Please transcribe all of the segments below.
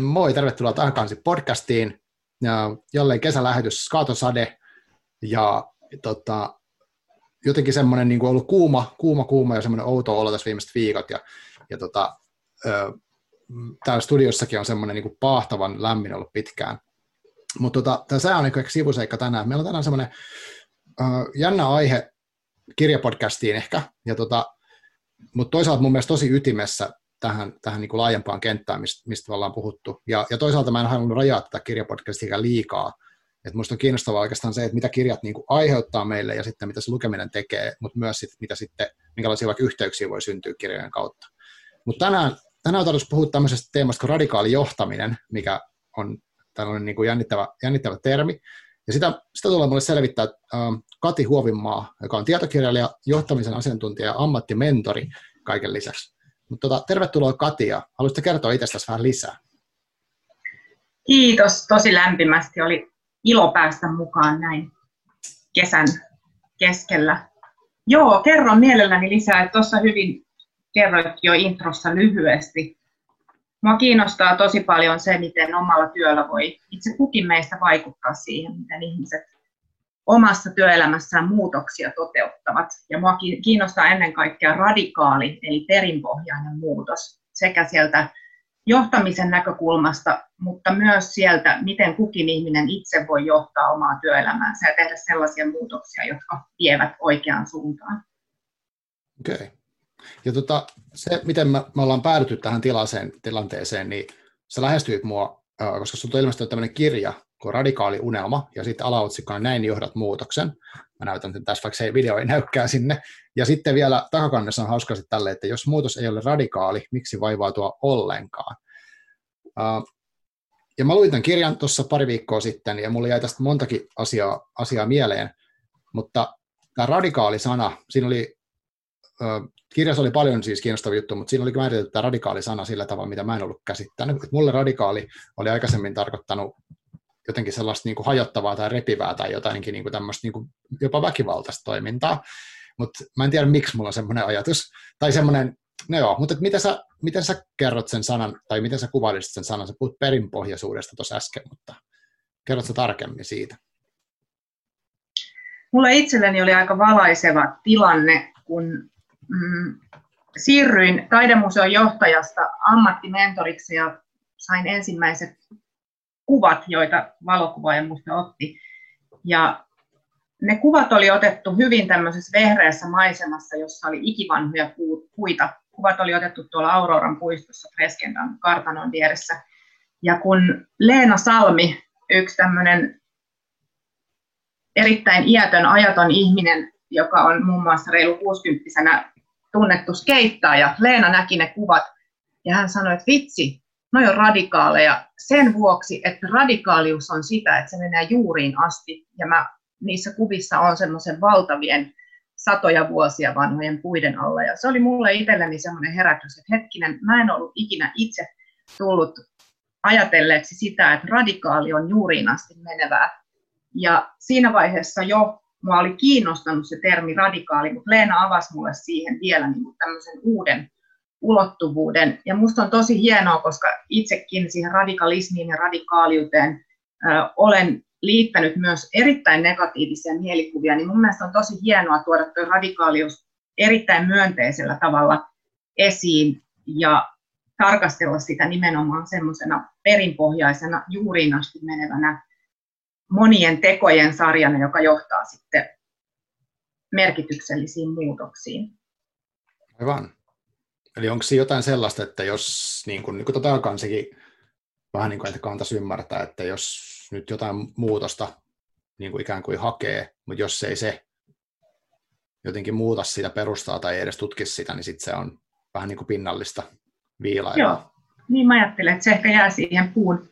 Moi, tervetuloa Tahakansi podcastiin. Ja jälleen kesälähetys Skaatosade ja tota, jotenkin semmoinen niin ollut kuuma, kuuma, kuuma ja semmoinen outo olo tässä viimeiset viikot. Ja, ja tota, ö, täällä studiossakin on semmoinen niin paahtavan lämmin ollut pitkään. Mutta tota, tämä on niin ehkä sivuseikka tänään. Meillä on tänään semmoinen ö, jännä aihe kirjapodcastiin ehkä, ja tota, mutta toisaalta mun mielestä tosi ytimessä tähän, tähän niin kuin laajempaan kenttään, mistä, mistä ollaan puhuttu. Ja, ja toisaalta mä en halunnut rajaa tätä kirjapodcastia liikaa. Et musta on kiinnostavaa oikeastaan se, että mitä kirjat niin kuin aiheuttaa meille ja sitten mitä se lukeminen tekee, mutta myös sit, mitä sitten, minkälaisia vaikka yhteyksiä voi syntyä kirjojen kautta. Mutta tänään, tänään on tarkoitus puhua tämmöisestä teemasta kuin radikaali johtaminen, mikä on tällainen niin kuin jännittävä, jännittävä termi. Ja sitä, sitä tulee mulle selvittää äh, Kati Huovinmaa, joka on tietokirjailija, johtamisen asiantuntija ja ammattimentori kaiken lisäksi. Mutta tota, tervetuloa Katia. Haluaisitko kertoa itsestäsi vähän lisää? Kiitos tosi lämpimästi. Oli ilo päästä mukaan näin kesän keskellä. Joo, kerron mielelläni lisää. Tuossa hyvin kerroit jo introssa lyhyesti. Mua kiinnostaa tosi paljon se, miten omalla työllä voi itse kukin meistä vaikuttaa siihen, miten ihmiset omassa työelämässään muutoksia toteuttavat. Ja mua kiinnostaa ennen kaikkea radikaali, eli perinpohjainen muutos, sekä sieltä johtamisen näkökulmasta, mutta myös sieltä, miten kukin ihminen itse voi johtaa omaa työelämäänsä ja tehdä sellaisia muutoksia, jotka vievät oikeaan suuntaan. Okei. Okay. Ja tota, se, miten me, me ollaan päädytty tähän tilaseen, tilanteeseen, niin sä lähestyit mua, koska sinulla on ilmestynyt tämmöinen kirja Radikaali unelma, ja sitten alaotsikkona Näin johdat muutoksen. Mä näytän sen tässä, vaikka se video ei näykään sinne. Ja sitten vielä takakannessa on hauska tälle, että jos muutos ei ole radikaali, miksi vaivautua ollenkaan? ja mä luin tämän kirjan tuossa pari viikkoa sitten, ja mulla jäi tästä montakin asiaa, asiaa mieleen, mutta tämä radikaali sana, siinä oli, kirjassa oli paljon siis kiinnostavia juttuja, mutta siinä oli määritelty tämä radikaali sana sillä tavalla, mitä mä en ollut käsittänyt. mulle radikaali oli aikaisemmin tarkoittanut jotenkin sellaista niin kuin hajottavaa tai repivää tai jotainkin niin kuin tämmöistä niin kuin jopa väkivaltaista toimintaa. Mutta mä en tiedä, miksi mulla on semmoinen ajatus. Tai semmoinen, no joo, mutta miten sä, miten sä kerrot sen sanan, tai miten sä kuvailisit sen sanan? Sä puhut perinpohjaisuudesta tuossa äsken, mutta kerrot sä tarkemmin siitä? Mulla itselleni oli aika valaiseva tilanne, kun mm, siirryin taidemuseon johtajasta ammattimentoriksi ja sain ensimmäiset kuvat, joita valokuvaaja minusta otti. Ja ne kuvat oli otettu hyvin tämmöisessä vehreässä maisemassa, jossa oli ikivanhoja puita. Kuvat oli otettu tuolla Auroran puistossa Preskendan kartanon vieressä. Ja kun Leena Salmi, yksi tämmöinen erittäin iätön, ajaton ihminen, joka on muun muassa reilu 60 tunnettu skeittaaja, Leena näki ne kuvat ja hän sanoi, että vitsi, ne on radikaaleja sen vuoksi, että radikaalius on sitä, että se menee juuriin asti. Ja mä niissä kuvissa on semmoisen valtavien satoja vuosia vanhojen puiden alla. Ja se oli mulle itselleni semmoinen herätys, että hetkinen, mä en ollut ikinä itse tullut ajatelleeksi sitä, että radikaali on juuriin asti menevää. Ja siinä vaiheessa jo mua oli kiinnostanut se termi radikaali, mutta Leena avasi mulle siihen vielä niin tämmöisen uuden ulottuvuuden. Ja minusta on tosi hienoa, koska itsekin siihen radikalismiin ja radikaaliuteen ö, olen liittänyt myös erittäin negatiivisia mielikuvia, niin mun mielestä on tosi hienoa tuoda tuo radikaalius erittäin myönteisellä tavalla esiin ja tarkastella sitä nimenomaan semmoisena perinpohjaisena juuriin asti menevänä monien tekojen sarjana, joka johtaa sitten merkityksellisiin muutoksiin. Aivan. Eli onko siinä jotain sellaista, että jos, niin kuin, niin kuin tota kansikin vähän niin kuin, että kantaisi ymmärtää, että jos nyt jotain muutosta niin kuin ikään kuin hakee, mutta jos ei se jotenkin muuta sitä perustaa tai ei edes tutkisi sitä, niin sitten se on vähän niin kuin pinnallista viilailua. Joo, niin mä ajattelen, että se ehkä jää siihen puun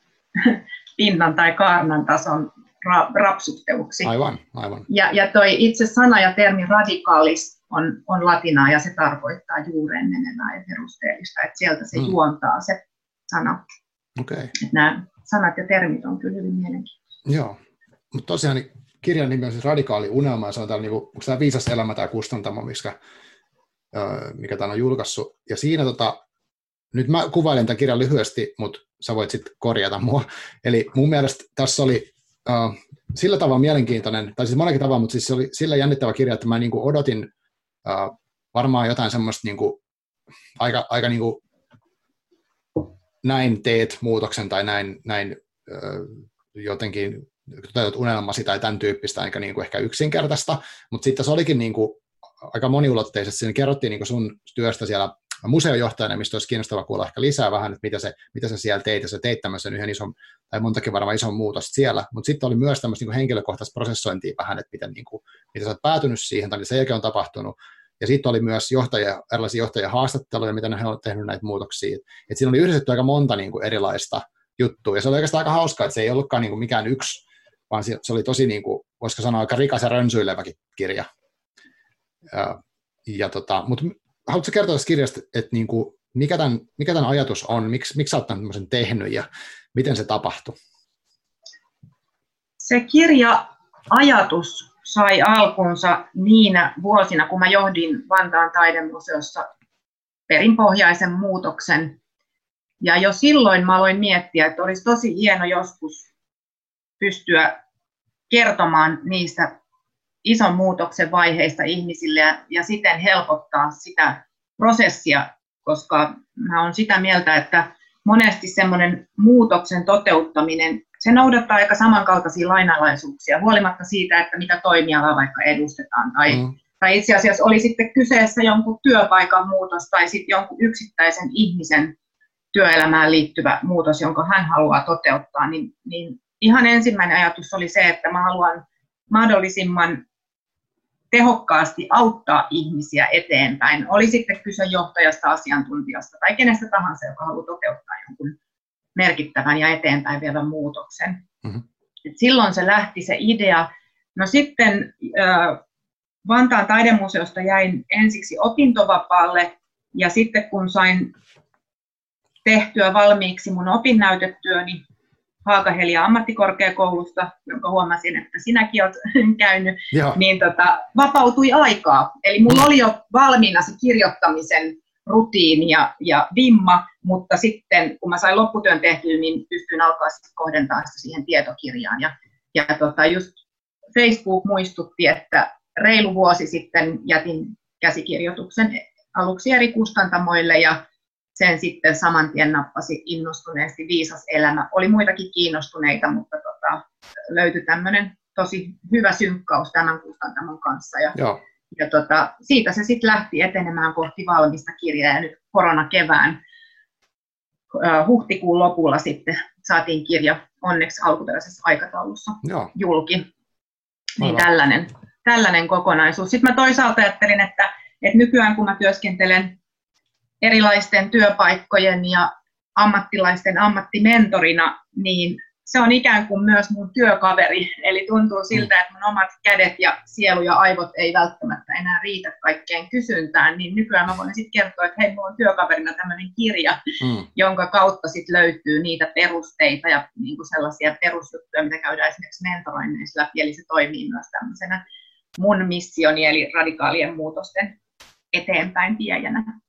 pinnan tai kaarnan tason ra- rapsutteluksi. Aivan, aivan. Ja, ja toi itse sana ja termi radikaalis on, on latinaa ja se tarkoittaa juureen menevää ja perusteellista, että sieltä se mm. juontaa se sana. Okay. nämä sanat ja termit on kyllä hyvin mielenkiintoisia. Joo, mutta tosiaan niin kirjan nimi on siis Radikaali unelma, ja se on täällä, niin kuin, onko tämä Viisas elämä tämä kustantamo, mikä, mikä tämä on julkaissut. Ja siinä tota, nyt mä kuvailen tämän kirjan lyhyesti, mutta sä voit sitten korjata mua. Eli mun mielestä tässä oli uh, sillä tavalla mielenkiintoinen, tai siis monellakin tavalla, mutta siis se oli sillä jännittävä kirja, että mä niin kuin odotin uh, varmaan jotain semmoista niin kuin, aika, aika niin kuin, näin teet muutoksen tai näin, näin uh, jotenkin toteutat unelmasi tai tämän tyyppistä, aika niin kuin ehkä yksinkertaista, mutta sitten se olikin niin kuin aika moniulotteisesti, siinä kerrottiin niin kuin sun työstä siellä museojohtajana, mistä olisi kiinnostava kuulla ehkä lisää vähän, että mitä, se, mitä sä siellä teit, ja sä teit tämmöisen yhden ison, tai montakin varmaan ison muutos siellä, mutta sitten oli myös tämmöistä niin henkilökohtaista prosessointia vähän, että miten, niin kuin, miten sä oot päätynyt siihen, tai sen jälkeen on tapahtunut, ja sitten oli myös johtajia, erilaisia johtajia haastatteluja, miten he ovat tehnyt näitä muutoksia. Et siinä oli yhdistetty aika monta niin kuin erilaista juttua, ja se oli oikeastaan aika hauskaa, että se ei ollutkaan niin kuin mikään yksi, vaan se oli tosi, niin kuin, voisiko sanoa, aika rikas ja rönsyileväkin kirja. Ja, ja tota, mutta haluatko kertoa tästä kirjasta, että niin kuin, mikä, tämän, mikä tämän ajatus on, miksi, miksi olet tämmöisen tehnyt ja miten se tapahtui? Se kirja-ajatus sai alkunsa niinä vuosina, kun mä johdin Vantaan taidemuseossa perinpohjaisen muutoksen. Ja jo silloin mä aloin miettiä, että olisi tosi hieno joskus pystyä kertomaan niistä ison muutoksen vaiheista ihmisille ja, ja siten helpottaa sitä prosessia, koska mä olen sitä mieltä, että monesti semmoinen muutoksen toteuttaminen, se noudattaa aika samankaltaisia lainalaisuuksia, huolimatta siitä, että mitä toimialaa vaikka edustetaan. Tai, mm. tai itse asiassa oli sitten kyseessä jonkun työpaikan muutos tai sitten jonkun yksittäisen ihmisen työelämään liittyvä muutos, jonka hän haluaa toteuttaa, niin, niin ihan ensimmäinen ajatus oli se, että mä haluan mahdollisimman tehokkaasti auttaa ihmisiä eteenpäin. Oli sitten kyse johtajasta, asiantuntijasta tai kenestä tahansa, joka haluaa toteuttaa jonkun merkittävän ja eteenpäin vievän muutoksen. Mm-hmm. Et silloin se lähti se idea. No sitten äh, Vantaan taidemuseosta jäin ensiksi opintovapaalle ja sitten kun sain tehtyä valmiiksi mun opinnäytetyöni, Haakahelia ammattikorkeakoulusta, jonka huomasin, että sinäkin olet käynyt, Joo. niin tota, vapautui aikaa. Eli mulla oli jo valmiina se kirjoittamisen rutiini ja, ja vimma, mutta sitten kun mä sain lopputyön tehtyä, niin pystyin alkaa kohdentaa sitä siihen tietokirjaan. Ja, ja tota, just Facebook muistutti, että reilu vuosi sitten jätin käsikirjoituksen aluksi eri kustantamoille ja sen sitten saman tien nappasi innostuneesti Viisas elämä. Oli muitakin kiinnostuneita, mutta tota, löytyi tämmöinen tosi hyvä synkkaus tämän kustantamon kanssa. Ja, Joo. ja tota, siitä se sitten lähti etenemään kohti valmista kirjaa ja nyt koronakevään uh, huhtikuun lopulla sitten saatiin kirja onneksi alkuperäisessä aikataulussa Joo. julki. Niin tällainen, tällainen kokonaisuus. Sitten mä toisaalta ajattelin, että, että nykyään kun mä työskentelen erilaisten työpaikkojen ja ammattilaisten ammattimentorina, niin se on ikään kuin myös mun työkaveri. Eli tuntuu siltä, että mun omat kädet ja sielu ja aivot ei välttämättä enää riitä kaikkeen kysyntään, niin nykyään mä voin sitten kertoa, että hei, mulla on työkaverina tämmöinen kirja, mm. jonka kautta sitten löytyy niitä perusteita ja niin kuin sellaisia perusjuttuja, mitä käydään esimerkiksi mentoroinneissa läpi, eli se toimii myös tämmöisenä mun missioni, eli radikaalien muutosten eteenpäin viejänä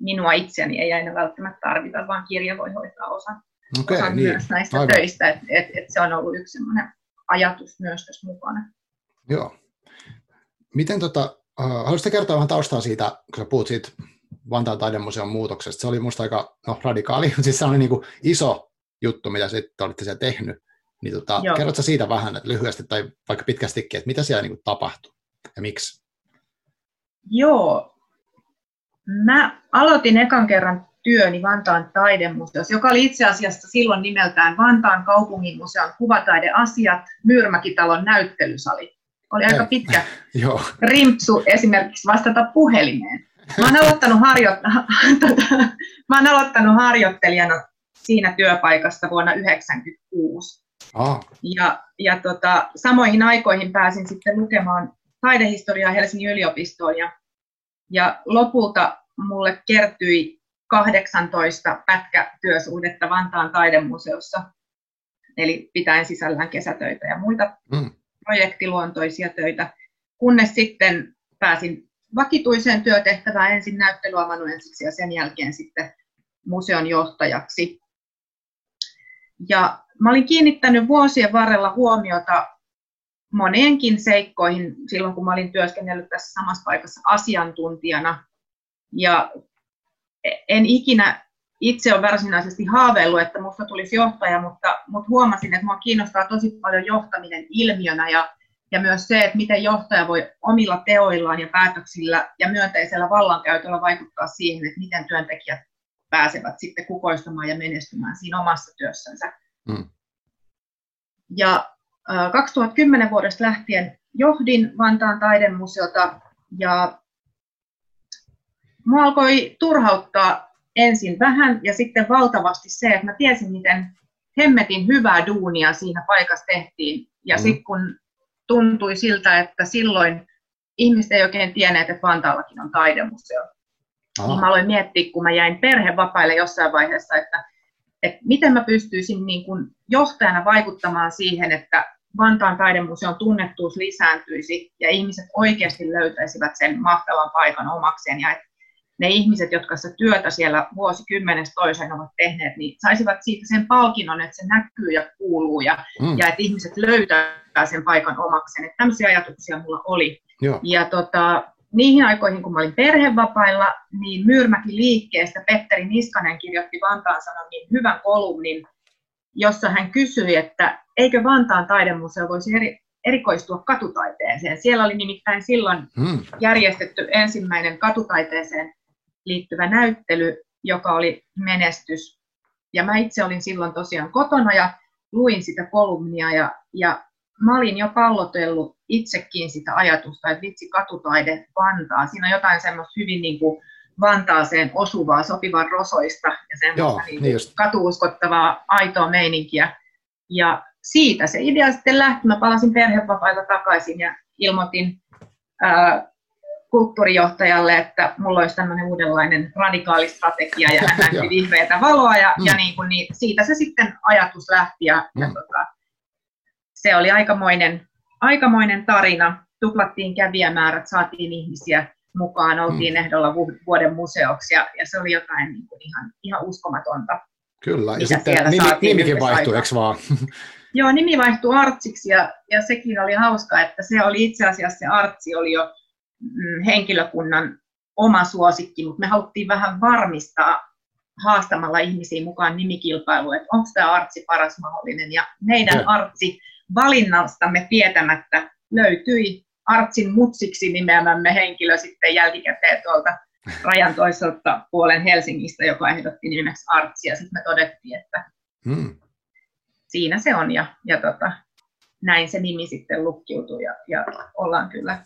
minua itseäni ei aina välttämättä tarvita, vaan kirja voi hoitaa osan, okay, osan niin. myös näistä Aivan. töistä. Et, et, et se on ollut yksi sellainen ajatus myös tässä mukana. Joo. Miten tota, uh, haluaisitko kertoa vähän taustaa siitä, kun sä puhut siitä Vantaan taidemuseon muutoksesta. Se oli minusta aika no, radikaali, siis se oli niin kuin iso juttu, mitä sitten olitte siellä tehnyt. Niin tota, kerrotko siitä vähän että lyhyesti tai vaikka pitkästikin, että mitä siellä niin kuin tapahtui ja miksi? Joo, Mä aloitin ekan kerran työni Vantaan taidemuseossa, joka oli itse asiassa silloin nimeltään Vantaan kaupunginmuseon kuvataideasiat Myyrmäkitalon näyttelysali. Oli aika pitkä rimpsu esimerkiksi vastata puhelimeen. Mä oon aloittanut, harjo- tota, mä oon aloittanut harjoittelijana siinä työpaikassa vuonna 1996. Ah. Ja, ja tota, samoihin aikoihin pääsin sitten lukemaan taidehistoriaa Helsingin yliopistoon ja ja lopulta mulle kertyi 18 pätkätyösuhdetta Vantaan taidemuseossa, eli pitäen sisällään kesätöitä ja muita mm. projektiluontoisia töitä, kunnes sitten pääsin vakituiseen työtehtävään ensin näyttelyamanuensiksi ja sen jälkeen sitten museon johtajaksi. Ja mä olin kiinnittänyt vuosien varrella huomiota moneenkin seikkoihin silloin, kun mä olin työskennellyt tässä samassa paikassa asiantuntijana. Ja en ikinä itse ole varsinaisesti haaveillut, että minusta tulisi johtaja, mutta, mutta huomasin, että minua kiinnostaa tosi paljon johtaminen ilmiönä ja, ja myös se, että miten johtaja voi omilla teoillaan ja päätöksillä ja myönteisellä vallankäytöllä vaikuttaa siihen, että miten työntekijät pääsevät sitten kukoistamaan ja menestymään siinä omassa työssänsä. Hmm. Ja 2010 vuodesta lähtien johdin Vantaan taidemuseota ja minua alkoi turhauttaa ensin vähän ja sitten valtavasti se, että mä tiesin, miten hemmetin hyvää duunia siinä paikassa tehtiin. Ja mm. sitten kun tuntui siltä, että silloin ihmiset ei oikein tienneet, että Vantaallakin on taidemuseo. Ah. Niin mä aloin miettiä, kun mä jäin perhevapaille jossain vaiheessa, että, että miten mä pystyisin niin kuin johtajana vaikuttamaan siihen, että Vantaan taidemuseon tunnettuus lisääntyisi ja ihmiset oikeasti löytäisivät sen mahtavan paikan omakseen ja että ne ihmiset, jotka sitä työtä siellä vuosikymmenestä toiseen ovat tehneet, niin saisivat siitä sen palkinnon, että se näkyy ja kuuluu ja, mm. ja että ihmiset löytää sen paikan omakseen. Että tämmöisiä ajatuksia mulla oli. Joo. Ja tota, niihin aikoihin, kun mä olin perhevapailla, niin Myyrmäki liikkeestä Petteri Niskanen kirjoitti Vantaan Sanomiin hyvän kolumnin, jossa hän kysyi, että eikö Vantaan taidemuseo voisi eri, erikoistua katutaiteeseen. Siellä oli nimittäin silloin hmm. järjestetty ensimmäinen katutaiteeseen liittyvä näyttely, joka oli menestys. Ja mä itse olin silloin tosiaan kotona ja luin sitä kolumnia ja, ja mä olin jo pallotellut itsekin sitä ajatusta, että vitsi katutaide Vantaa. Siinä on jotain semmoista hyvin niin kuin Vantaaseen osuvaa, sopivan rosoista ja semmoista Joo, niin niin katuuskottavaa, aitoa meininkiä. Ja siitä se idea sitten lähti. Mä palasin perhevapailta takaisin ja ilmoitin ää, kulttuurijohtajalle, että mulla olisi tämmöinen uudenlainen radikaali strategia ja hän näytti vihreätä valoa ja, mm. ja niin kuin, niin siitä se sitten ajatus lähti ja, mm. ja tota, se oli aikamoinen, aikamoinen tarina. Tuplattiin kävijämäärät, saatiin ihmisiä mukaan, oltiin mm. ehdolla vuoden museoksi ja, ja se oli jotain niin kuin ihan, ihan uskomatonta. Kyllä, ja sitten nimi, nimikin vaihtui, eikö vaan? Joo, nimi vaihtui Artsiksi ja, ja sekin oli hauska, että se oli itse asiassa se Artsi oli jo Mm, henkilökunnan oma suosikki, mutta me haluttiin vähän varmistaa haastamalla ihmisiä mukaan nimikilpailuun, että onko tämä artsi paras mahdollinen. Ja meidän artsi valinnastamme tietämättä löytyi artsin mutsiksi nimeämämme henkilö sitten jälkikäteen tuolta rajan toiselta puolen Helsingistä, joka ehdotti nimeksi artsi. Ja sitten me todettiin, että hmm. siinä se on. Ja, ja tota, näin se nimi sitten lukkiutui ja, ja ollaan kyllä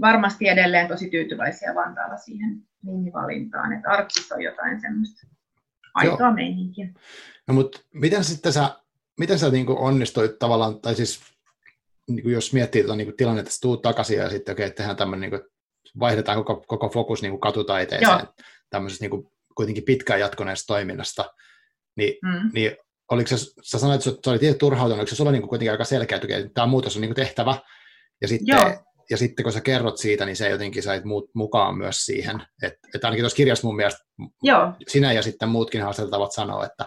varmasti edelleen tosi tyytyväisiä Vantaalla siihen nimivalintaan, että Arktissa on jotain semmoista aitoa Joo. meininkiä. No mutta miten sitten sä, miten sä niin onnistuit tavallaan, tai siis niin kuin jos miettii tuota niin tilannetta, että tuut takaisin ja sitten okay, tehdään tämmöinen, niin kuin, vaihdetaan koko, koko fokus niin kuin katutaiteeseen, Joo. tämmöisessä niin kuin, kuitenkin pitkään jatkuneesta toiminnasta, niin, mm. niin oliko se, sä sanoit, että sä olit turhautunut, oliko se sulla niin kuin kuitenkin aika selkeä, että tämä muutos on niin kuin tehtävä, ja sitten Joo ja sitten kun sä kerrot siitä, niin se jotenkin sait muut mukaan myös siihen. Että et ainakin tuossa kirjassa mun mielestä Joo. sinä ja sitten muutkin haastateltavat sanoo, että,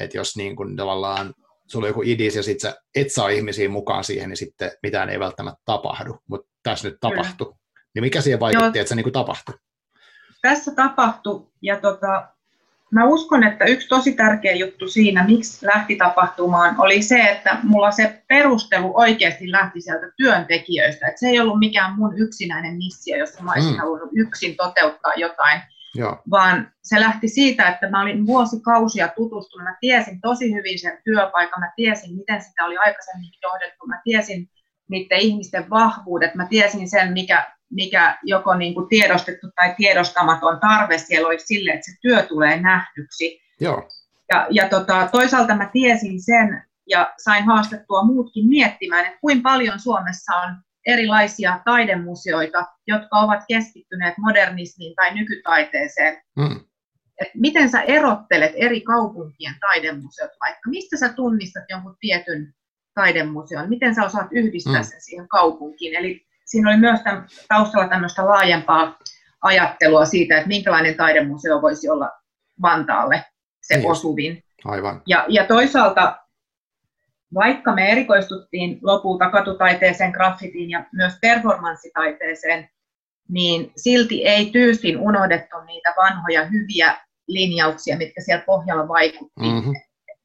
että jos niin kun tavallaan sulla on joku idis ja sitten sä et saa ihmisiä mukaan siihen, niin sitten mitään ei välttämättä tapahdu. Mutta tässä nyt tapahtui. Niin mikä siihen vaikutti, Joo. että se niin tapahtui? Tässä tapahtui ja tota, Mä uskon, että yksi tosi tärkeä juttu siinä, miksi lähti tapahtumaan, oli se, että mulla se perustelu oikeasti lähti sieltä työntekijöistä. Että se ei ollut mikään mun yksinäinen missio, jossa mä olisin mm. halunnut yksin toteuttaa jotain, Joo. vaan se lähti siitä, että mä olin vuosikausia tutustunut. Mä tiesin tosi hyvin sen työpaikan, mä tiesin, miten sitä oli aikaisemmin johdettu, mä tiesin niiden ihmisten vahvuudet, mä tiesin sen, mikä mikä joko niin kuin tiedostettu tai tiedostamaton tarve siellä olisi sille, että se työ tulee nähdyksi. Joo. Ja, ja tota, toisaalta mä tiesin sen ja sain haastettua muutkin miettimään, että kuinka paljon Suomessa on erilaisia taidemuseoita, jotka ovat keskittyneet modernismiin tai nykytaiteeseen. Mm. Et miten sä erottelet eri kaupunkien taidemuseot vaikka? Mistä sä tunnistat jonkun tietyn taidemuseon? Miten sä osaat yhdistää mm. sen siihen kaupunkiin? Eli siinä oli myös tämän, taustalla tämmöistä laajempaa ajattelua siitä, että minkälainen taidemuseo voisi olla Vantaalle se niin osuvin. Aivan. Ja, ja toisaalta, vaikka me erikoistuttiin lopulta katutaiteeseen, graffitiin ja myös performanssitaiteeseen, niin silti ei tyystin unohdettu niitä vanhoja hyviä linjauksia, mitkä siellä pohjalla vaikutti. Mm-hmm.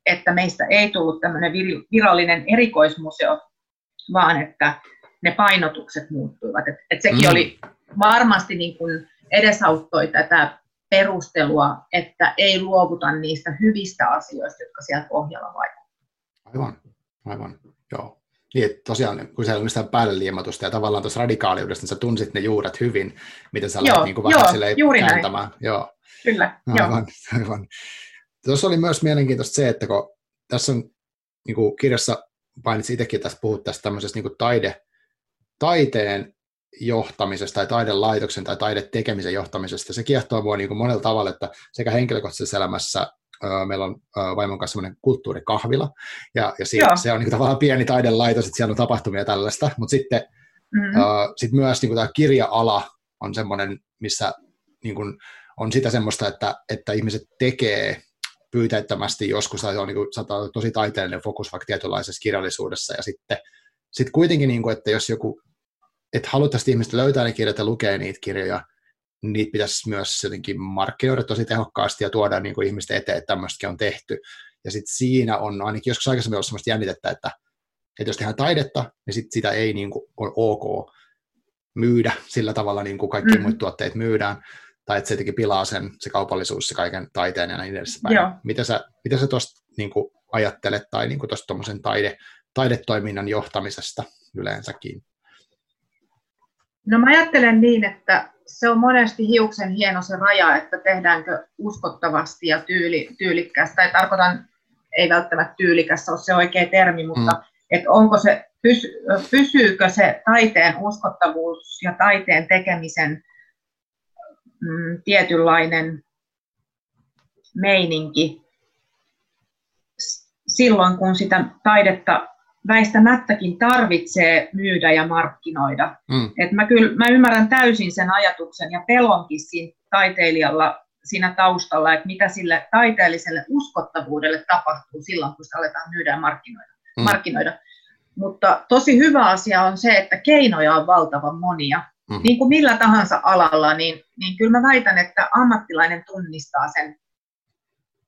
Että meistä ei tullut tämmöinen virallinen erikoismuseo, vaan että ne painotukset muuttuivat. Et, et sekin mm. oli varmasti niin kuin edesauttoi tätä perustelua, että ei luovuta niistä hyvistä asioista, jotka siellä pohjalla vaikuttavat. Aivan, aivan, joo. Niin, että tosiaan, kun siellä on mistään päälle liimatusta ja tavallaan tuossa radikaaliudesta, niin sä tunsit ne juuret hyvin, mitä sä olet niin kuin vähän joo, juuri kääntämään. Näin. Joo. Kyllä, aivan, joo. aivan. Tuossa oli myös mielenkiintoista se, että kun tässä on niin kuin kirjassa painitsi itsekin tässä puhut tästä tämmöisestä niin kuin taide, taiteen johtamisesta tai taidelaitoksen tai taidetekemisen johtamisesta. Se kiehtoo mua niin kuin monella tavalla, että sekä henkilökohtaisessa elämässä meillä on vaimon kanssa semmoinen kulttuurikahvila, ja, ja siitä, se on niin kuin, tavallaan pieni taidelaitos, että siellä on tapahtumia tällaista, mutta sitten mm-hmm. uh, sit myös niin kuin, tämä kirja-ala on semmoinen, missä niin kuin, on sitä semmoista, että, että ihmiset tekee pyyteettömästi joskus, tai on niin kuin, tosi taiteellinen fokus vaikka tietynlaisessa kirjallisuudessa, ja sitten sit kuitenkin, niin kuin, että jos joku että haluttaisiin ihmiset löytää ne kirjat ja lukea niitä kirjoja, niitä pitäisi myös jotenkin markkinoida tosi tehokkaasti ja tuoda niin kuin ihmisten eteen, että tämmöistäkin on tehty. Ja sitten siinä on ainakin joskus aikaisemmin ollut sellaista jännitettä, että, että jos tehdään taidetta, niin sit sitä ei niin kuin ole ok myydä sillä tavalla, niin kuin kaikki mm. muut tuotteet myydään, tai että se jotenkin pilaa sen, se kaupallisuus, se kaiken taiteen ja niin edespäin. Joo. Mitä sä, mitä sä tuosta niin ajattelet, tai niin tuosta taide, taidetoiminnan johtamisesta yleensäkin? No mä ajattelen niin, että se on monesti hiuksen hieno se raja, että tehdäänkö uskottavasti ja tyyli, tyylikkästi, tai tarkoitan, ei välttämättä tyylikäs ole se oikea termi, mutta mm. että onko se, pysy, pysyykö se taiteen uskottavuus ja taiteen tekemisen mm, tietynlainen meininki silloin, kun sitä taidetta väistämättäkin tarvitsee myydä ja markkinoida. Mm. Et mä, kyllä, mä ymmärrän täysin sen ajatuksen ja pelonkin siinä taiteilijalla siinä taustalla, että mitä sille taiteelliselle uskottavuudelle tapahtuu silloin, kun sitä aletaan myydä ja markkinoida. Mm. markkinoida. Mutta tosi hyvä asia on se, että keinoja on valtavan monia. Mm. Niin kuin millä tahansa alalla, niin, niin kyllä mä väitän, että ammattilainen tunnistaa sen,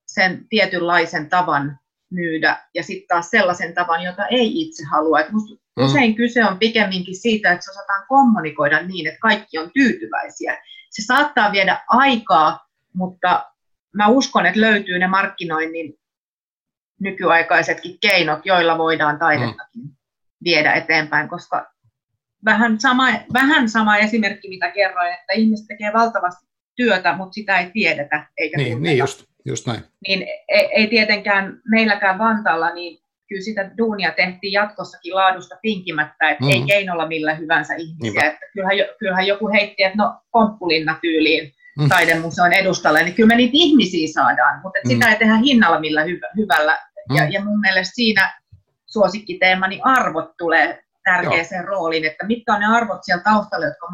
sen tietynlaisen tavan myydä ja sitten taas sellaisen tavan, jota ei itse halua. Et musta mm. Usein kyse on pikemminkin siitä, että se osataan kommunikoida niin, että kaikki on tyytyväisiä. Se saattaa viedä aikaa, mutta mä uskon, että löytyy ne markkinoinnin nykyaikaisetkin keinot, joilla voidaan taidettakin mm. viedä eteenpäin, koska vähän sama, vähän sama esimerkki, mitä kerroin, että ihmiset tekee valtavasti työtä, mutta sitä ei tiedetä eikä niin, niin just. Just näin. Niin ei, ei tietenkään meilläkään Vantaalla, niin kyllä sitä duunia tehtiin jatkossakin laadusta tinkimättä, että mm-hmm. ei keinolla millä hyvänsä ihmisiä. Että kyllähän, kyllähän joku heitti, että no pomppulinna tyyliin mm. taidemuseon edustalle, niin kyllä me niitä ihmisiä saadaan, mutta mm. sitä ei tehdä hinnalla millä hyvä, hyvällä. Mm. Ja, ja mun mielestä siinä suosikkiteemani arvot tulee tärkeäseen Joo. rooliin, että mitkä on ne arvot siellä taustalla, jotka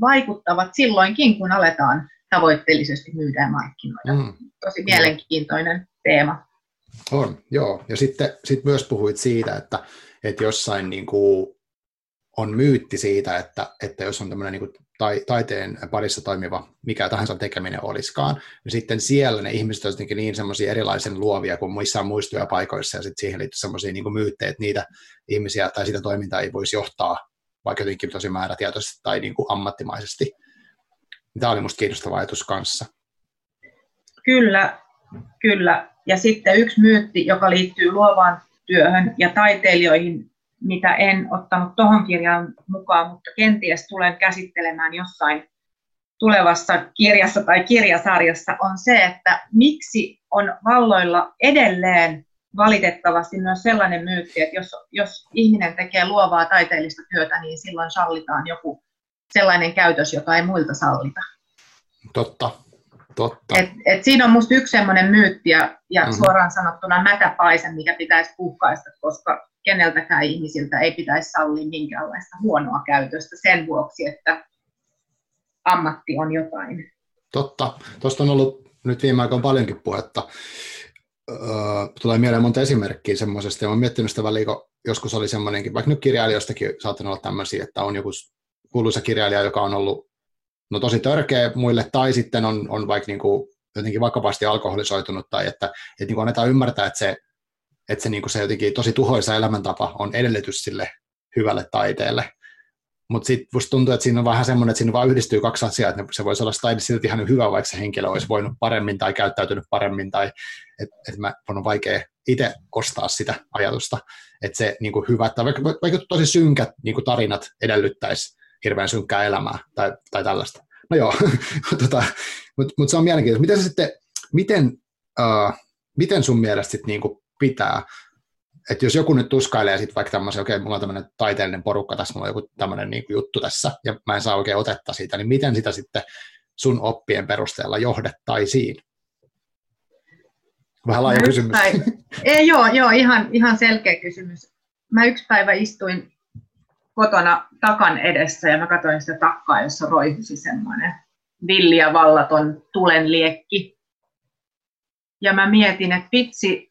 vaikuttavat silloinkin, kun aletaan tavoitteellisesti myydä ja markkinoida. Mm. Tosi mielenkiintoinen teema. On, joo. Ja sitten sit myös puhuit siitä, että, että jossain niin kuin on myytti siitä, että, että jos on tämmöinen niin tai, taiteen parissa toimiva mikä tahansa tekeminen olisikaan, niin sitten siellä ne ihmiset ovat niin semmoisia erilaisen luovia kuin muissa paikoissa, ja sitten siihen liittyy semmoisia niin myyttejä, että niitä ihmisiä tai sitä toimintaa ei voisi johtaa vaikka jotenkin tosi määrätietoisesti tai niin kuin ammattimaisesti. Tämä oli minusta kiinnostava ajatus kanssa. Kyllä, kyllä. Ja sitten yksi myytti, joka liittyy luovaan työhön ja taiteilijoihin, mitä en ottanut tuohon kirjaan mukaan, mutta kenties tulen käsittelemään jossain tulevassa kirjassa tai kirjasarjassa, on se, että miksi on valloilla edelleen valitettavasti myös sellainen myytti, että jos, jos ihminen tekee luovaa taiteellista työtä, niin silloin sallitaan joku sellainen käytös, jota ei muilta sallita. Totta, totta. Et, et siinä on minusta yksi sellainen myytti ja, ja mm-hmm. suoraan sanottuna mätäpaise, mikä pitäisi puhkaista, koska keneltäkään ihmisiltä ei pitäisi sallia minkäänlaista huonoa käytöstä sen vuoksi, että ammatti on jotain. Totta. Tuosta on ollut nyt viime aikoina paljonkin puhetta. Öö, tulee mieleen monta esimerkkiä semmoisesta, ja olen miettinyt sitä väliin, kun joskus oli semmoinenkin, vaikka nyt kirjailijoistakin saattanut olla tämmöisiä, että on joku kuuluisa kirjailija, joka on ollut no, tosi törkeä muille, tai sitten on, on vaikka niin kuin jotenkin vakavasti alkoholisoitunut, tai että, että niin kuin annetaan ymmärtää, että se, että se, niin kuin se jotenkin tosi tuhoisa elämäntapa on edellytys sille hyvälle taiteelle. Mutta sitten musta tuntuu, että siinä on vähän semmoinen, että siinä vaan yhdistyy kaksi asiaa, että se voisi olla taide silti ihan hyvä, vaikka se henkilö olisi voinut paremmin tai käyttäytynyt paremmin, tai että et mä on vaikea itse ostaa sitä ajatusta, että se niin kuin hyvä, tai vaikka, vaikka tosi synkät niin kuin tarinat edellyttäisi hirveän synkkää elämää tai, tai tällaista. No joo, tota, mutta mut se on mielenkiintoista. Miten se sitten, miten, uh, miten sun mielestä sit niinku pitää että jos joku nyt tuskailee sitten vaikka tämmöisen, okei, okay, mulla on tämmöinen taiteellinen porukka tässä, mulla on joku tämmöinen niin juttu tässä, ja mä en saa oikein otetta siitä, niin miten sitä sitten sun oppien perusteella johdettaisiin? Vähän laaja kysymys. Päivä, ei, joo, joo ihan, ihan selkeä kysymys. Mä yksi päivä istuin kotona takan edessä ja mä katsoin sitä takkaa, jossa roihusi semmoinen villi ja vallaton tulenliekki. Ja mä mietin, että vitsi,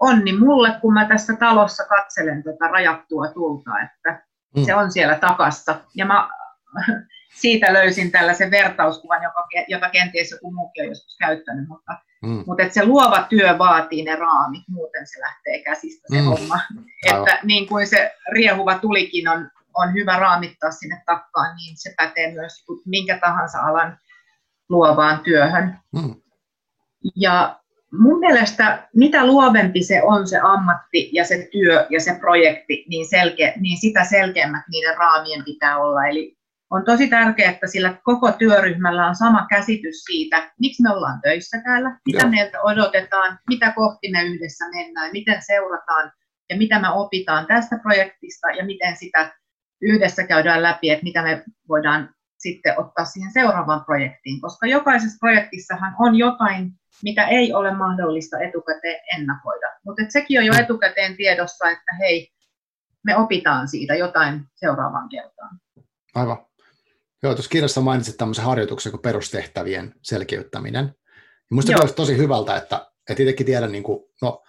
onni mulle, kun mä tässä talossa katselen tätä rajattua tulta, että mm. se on siellä takassa. Ja mä siitä löysin tällaisen vertauskuvan, joka, jota kenties joku muukin on joskus käyttänyt, mutta, mm. mutta että se luova työ vaatii ne raamit, muuten se lähtee käsistä se mm. homma. Että niin kuin se riehuva tulikin on, on hyvä raamittaa sinne takkaan, niin se pätee myös minkä tahansa alan luovaan työhön. Mm. Ja mun mielestä mitä luovempi se on se ammatti ja se työ ja se projekti, niin, selkeä, niin sitä selkeämmät niiden raamien pitää olla. Eli on tosi tärkeää, että sillä koko työryhmällä on sama käsitys siitä, miksi me ollaan töissä täällä, mitä Joo. meiltä odotetaan, mitä kohti me yhdessä mennään, miten seurataan ja mitä me opitaan tästä projektista ja miten sitä yhdessä käydään läpi, että mitä me voidaan sitten ottaa siihen seuraavaan projektiin, koska jokaisessa projektissahan on jotain mitä ei ole mahdollista etukäteen ennakoida. Mutta sekin on jo etukäteen tiedossa, että hei, me opitaan siitä jotain seuraavaan kertaan. Aivan. Joo, tuossa kirjassa mainitsit tämmöisen harjoituksen kuin perustehtävien selkeyttäminen. Minusta olisi tosi hyvältä, että, että itsekin tiedän, niin kuin, no,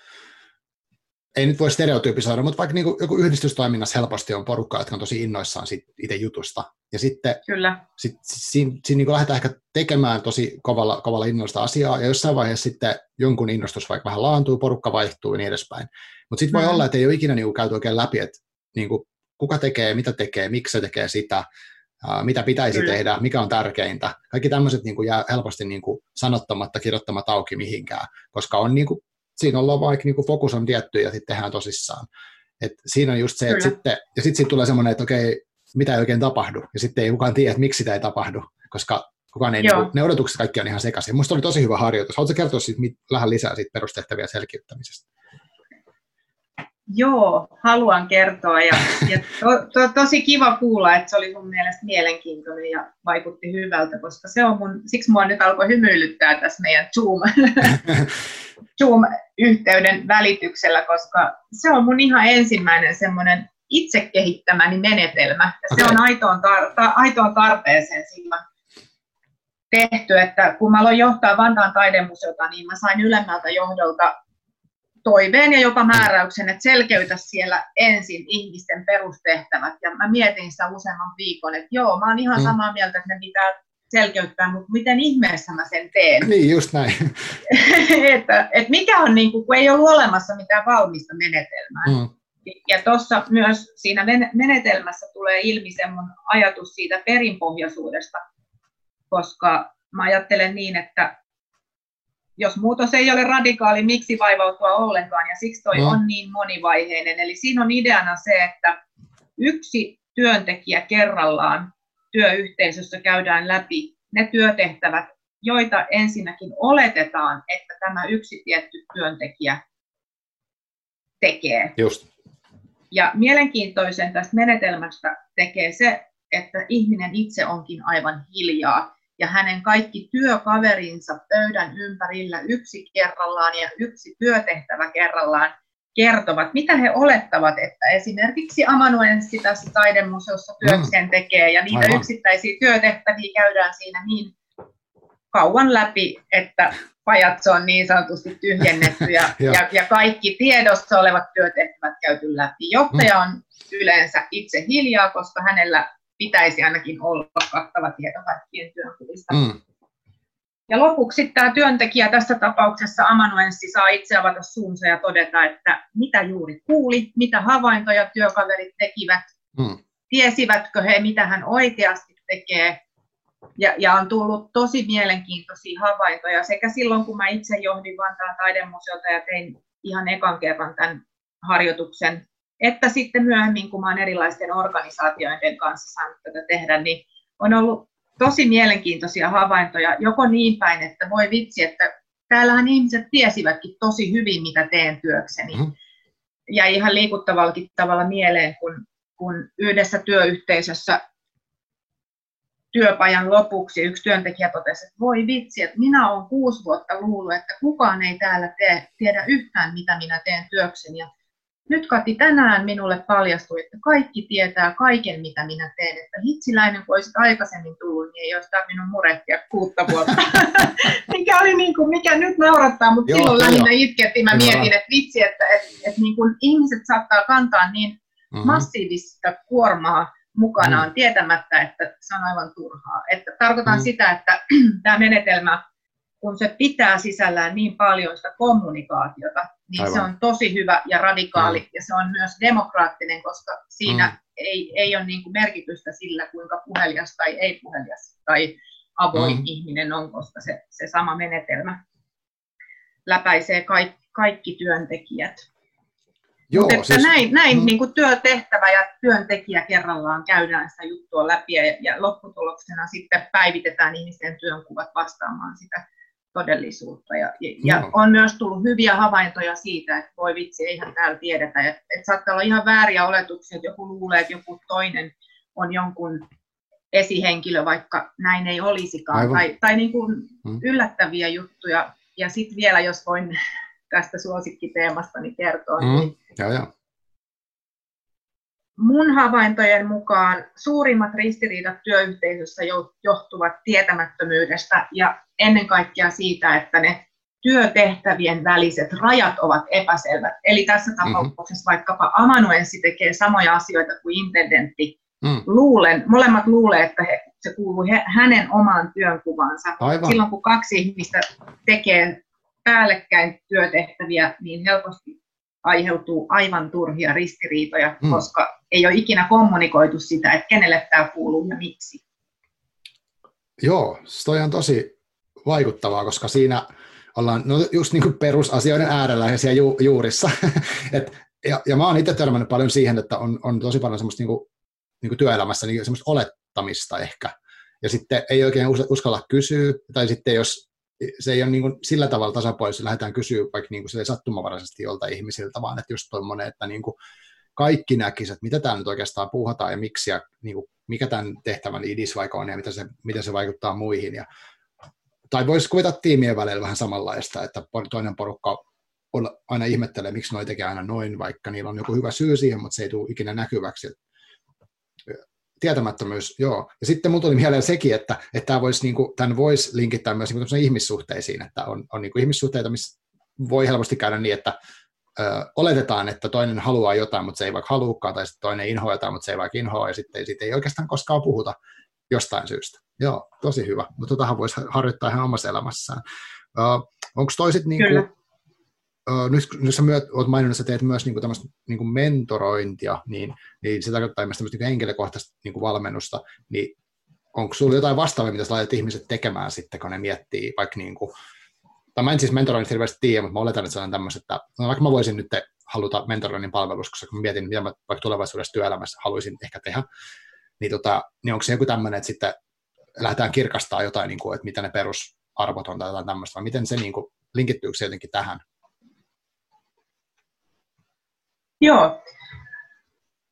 ei nyt voi stereotyypisoida, mutta vaikka niin kuin joku yhdistystoiminnassa helposti on porukka, jotka on tosi innoissaan siitä itse jutusta. Ja sitten Kyllä. Sit, siinä, siinä niin lähdetään ehkä tekemään tosi kovalla, kovalla innosta asiaa, ja jossain vaiheessa sitten jonkun innostus vaikka vähän laantuu, porukka vaihtuu ja niin edespäin. Mutta sitten voi mm. olla, että ei ole ikinä niin kuin käyty oikein läpi, että niin kuin, kuka tekee, mitä tekee, miksi se tekee sitä, mitä pitäisi Kyllä. tehdä, mikä on tärkeintä. Kaikki tämmöiset niin kuin jää helposti niin kuin sanottamatta, kirjoittamatta auki mihinkään, koska on niin kuin siinä ollaan vaikka niin kuin fokus on tietty ja sitten tehdään tosissaan. Et siinä on just se, että sitten, ja sitten siitä tulee semmoinen, että okei, mitä ei oikein tapahdu, ja sitten ei kukaan tiedä, että miksi sitä ei tapahdu, koska kukaan ei, niin kuin, ne odotukset kaikki on ihan sekaisin. Minusta oli tosi hyvä harjoitus. Haluatko kertoa siitä vähän lisää siitä perustehtäviä selkiyttämisestä? Joo, haluan kertoa ja, ja to, to, tosi kiva kuulla, että se oli mun mielestä mielenkiintoinen ja vaikutti hyvältä, koska se on mun, siksi mua nyt alkoi hymyilyttää tässä meidän Zoom, Zoom-yhteyden välityksellä, koska se on mun ihan ensimmäinen semmoinen itse kehittämäni menetelmä. Ja se on aitoon, tar- ta- aitoon tarpeeseen silloin tehty, että kun mä aloin johtaa Vantaan taidemuseota, niin mä sain ylemmältä johdolta toiveen ja jopa määräyksen, että selkeytä siellä ensin ihmisten perustehtävät. Ja mä mietin sitä useamman viikon, että joo, mä oon ihan mm. samaa mieltä, että ne pitää selkeyttää, mutta miten ihmeessä mä sen teen? Niin, just näin. että, että mikä on, niin kuin, kun ei ollut olemassa mitään valmista menetelmää. Mm. Ja tuossa myös siinä menetelmässä tulee ilmi se mun ajatus siitä perinpohjaisuudesta, koska mä ajattelen niin, että jos muutos ei ole radikaali, miksi vaivautua ollenkaan, ja siksi toi mm. on niin monivaiheinen. Eli siinä on ideana se, että yksi työntekijä kerrallaan työyhteisössä käydään läpi ne työtehtävät, joita ensinnäkin oletetaan, että tämä yksi tietty työntekijä tekee. Just. Ja mielenkiintoisen tästä menetelmästä tekee se, että ihminen itse onkin aivan hiljaa ja hänen kaikki työkaverinsa pöydän ympärillä yksi kerrallaan ja yksi työtehtävä kerrallaan kertovat, mitä he olettavat, että esimerkiksi amanuenssi tässä taidemuseossa työkseen mm. tekee, ja niitä Aivan. yksittäisiä työtehtäviä käydään siinä niin kauan läpi, että pajat on niin sanotusti tyhjennetty ja, ja, ja kaikki tiedossa olevat työtehtävät käyty läpi. Johtaja on yleensä itse hiljaa, koska hänellä pitäisi ainakin olla kattava tieto kaikkien työnkuvista. Mm. Ja lopuksi tämä työntekijä tässä tapauksessa amanuenssi saa itse avata suunsa ja todeta, että mitä juuri kuuli, mitä havaintoja työkaverit tekivät, mm. tiesivätkö he, mitä hän oikeasti tekee. Ja, ja on tullut tosi mielenkiintoisia havaintoja sekä silloin, kun mä itse johdin Vantaan taidemuseota ja tein ihan ekan kerran tämän harjoituksen, että sitten myöhemmin, kun olen erilaisten organisaatioiden kanssa saanut tätä tehdä, niin on ollut tosi mielenkiintoisia havaintoja, joko niin päin, että voi vitsi, että täällähän ihmiset tiesivätkin tosi hyvin, mitä teen työkseni. Mm-hmm. Ja ihan liikuttavallakin tavalla mieleen, kun, kun yhdessä työyhteisössä työpajan lopuksi yksi työntekijä totesi, että voi vitsi, että minä olen kuusi vuotta luullut, että kukaan ei täällä tee, tiedä yhtään, mitä minä teen työkseni. Ja nyt Kati, tänään minulle paljastui, että kaikki tietää kaiken, mitä minä teen. Että hitsiläinen, kun olisit aikaisemmin tullut, niin ei olisi tarvinnut murehtia kuutta vuotta. mikä oli niin kuin, mikä nyt naurattaa, mutta joo, silloin joo. lähinnä itketti. Mä mietin, että vitsi, että, että, että niin kuin ihmiset saattaa kantaa niin mm-hmm. massiivista kuormaa mukanaan mm. tietämättä, että se on aivan turhaa. Että tarkoitan mm. sitä, että tämä menetelmä, kun se pitää sisällään niin paljon sitä kommunikaatiota, niin Aivan. se on tosi hyvä ja radikaali mm. ja se on myös demokraattinen, koska siinä mm. ei, ei ole niin kuin merkitystä sillä, kuinka puhelias tai ei puhelias tai avoin mm. ihminen on, koska se, se sama menetelmä läpäisee kaikki, kaikki työntekijät. Joo, Mutta siis, näin, näin mm. niin kuin työtehtävä ja työntekijä kerrallaan käydään sitä juttua läpi ja, ja lopputuloksena sitten päivitetään ihmisten työnkuvat vastaamaan sitä todellisuutta. Ja, ja no. on myös tullut hyviä havaintoja siitä, että voi vitsi, eihän täällä tiedetä. Että, että saattaa olla ihan vääriä oletuksia, että joku luulee, että joku toinen on jonkun esihenkilö, vaikka näin ei olisikaan. Aivan. Tai, tai niin kuin hmm. yllättäviä juttuja. Ja sitten vielä, jos voin tästä suosikkiteemasta niin kertoa, hmm. niin ja, ja mun havaintojen mukaan suurimmat ristiriidat työyhteisössä johtuvat tietämättömyydestä ja ennen kaikkea siitä, että ne työtehtävien väliset rajat ovat epäselvät. Eli tässä mhm. tapauksessa mm-hmm. vaikkapa amanuenssi tekee samoja asioita kuin intendentti. Mm. Luulen, molemmat luulee, että he, se kuuluu he, hänen omaan työnkuvansa. Aivan. Silloin kun kaksi ihmistä tekee päällekkäin työtehtäviä, niin helposti aiheutuu aivan turhia ristiriitoja, mm. koska ei ole ikinä kommunikoitu sitä, että kenelle tämä kuuluu ja miksi. Joo, se on tosi vaikuttavaa, koska siinä ollaan no just niin kuin perusasioiden äärellä ja siellä ju, juurissa. Et, ja, ja mä oon itse törmännyt paljon siihen, että on, on tosi paljon semmoista niin kuin, niin kuin työelämässä niin semmoista olettamista ehkä. Ja sitten ei oikein uskalla kysyä, tai sitten jos se ei ole niin kuin sillä tavalla tasapuolisesti, lähdetään kysyä vaikka niin kuin sattumavaraisesti joltain ihmisiltä, vaan että just tuommoinen, että niin kuin kaikki näkisivät, että mitä tämä nyt oikeastaan puhutaan ja miksi ja niin kuin, mikä tämän tehtävän idis vaikka on ja miten se, miten se vaikuttaa muihin. Ja, tai voisi kuvita tiimien välillä vähän samanlaista, että toinen porukka on, aina ihmettelee, miksi noi tekee aina noin, vaikka niillä on joku hyvä syy siihen, mutta se ei tule ikinä näkyväksi tietämättömyys, joo. Ja sitten mulla tuli mieleen sekin, että, että tämä voisi, niin tämän voisi linkittää myös niin ihmissuhteisiin, että on, on niin ihmissuhteita, missä voi helposti käydä niin, että ö, oletetaan, että toinen haluaa jotain, mutta se ei vaikka haluukaan, tai sitten toinen inhoaa jotain, mutta se ei vaikka inhoa, ja sitten, sitten ei oikeastaan koskaan puhuta jostain syystä. Joo, tosi hyvä. Mutta totahan voisi harjoittaa ihan omassa elämässään. Onko toiset niin kuin, nyt, nyt sä myöt, olet maininnut, että sä teet myös niin tämmöistä niin mentorointia, niin, niin se tarkoittaa myös tämmöistä niin henkilökohtaista niin valmennusta, niin onko sulla jotain vastaavaa, mitä sä laitat ihmiset tekemään sitten, kun ne miettii vaikka niin kuin, tai mä en siis mentoroinnista hirveästi tiedä, mutta mä oletan, että se on tämmöistä, että no vaikka mä voisin nyt haluta mentoroinnin palvelus, koska mä mietin, mitä mä vaikka tulevaisuudessa työelämässä haluaisin ehkä tehdä, niin, tota, niin onko se joku tämmöinen, että sitten lähdetään kirkastaa jotain, niin kuin, että mitä ne perusarvot on tai jotain tämmöistä, vai miten se niin kuin, linkittyykö se jotenkin tähän? Joo.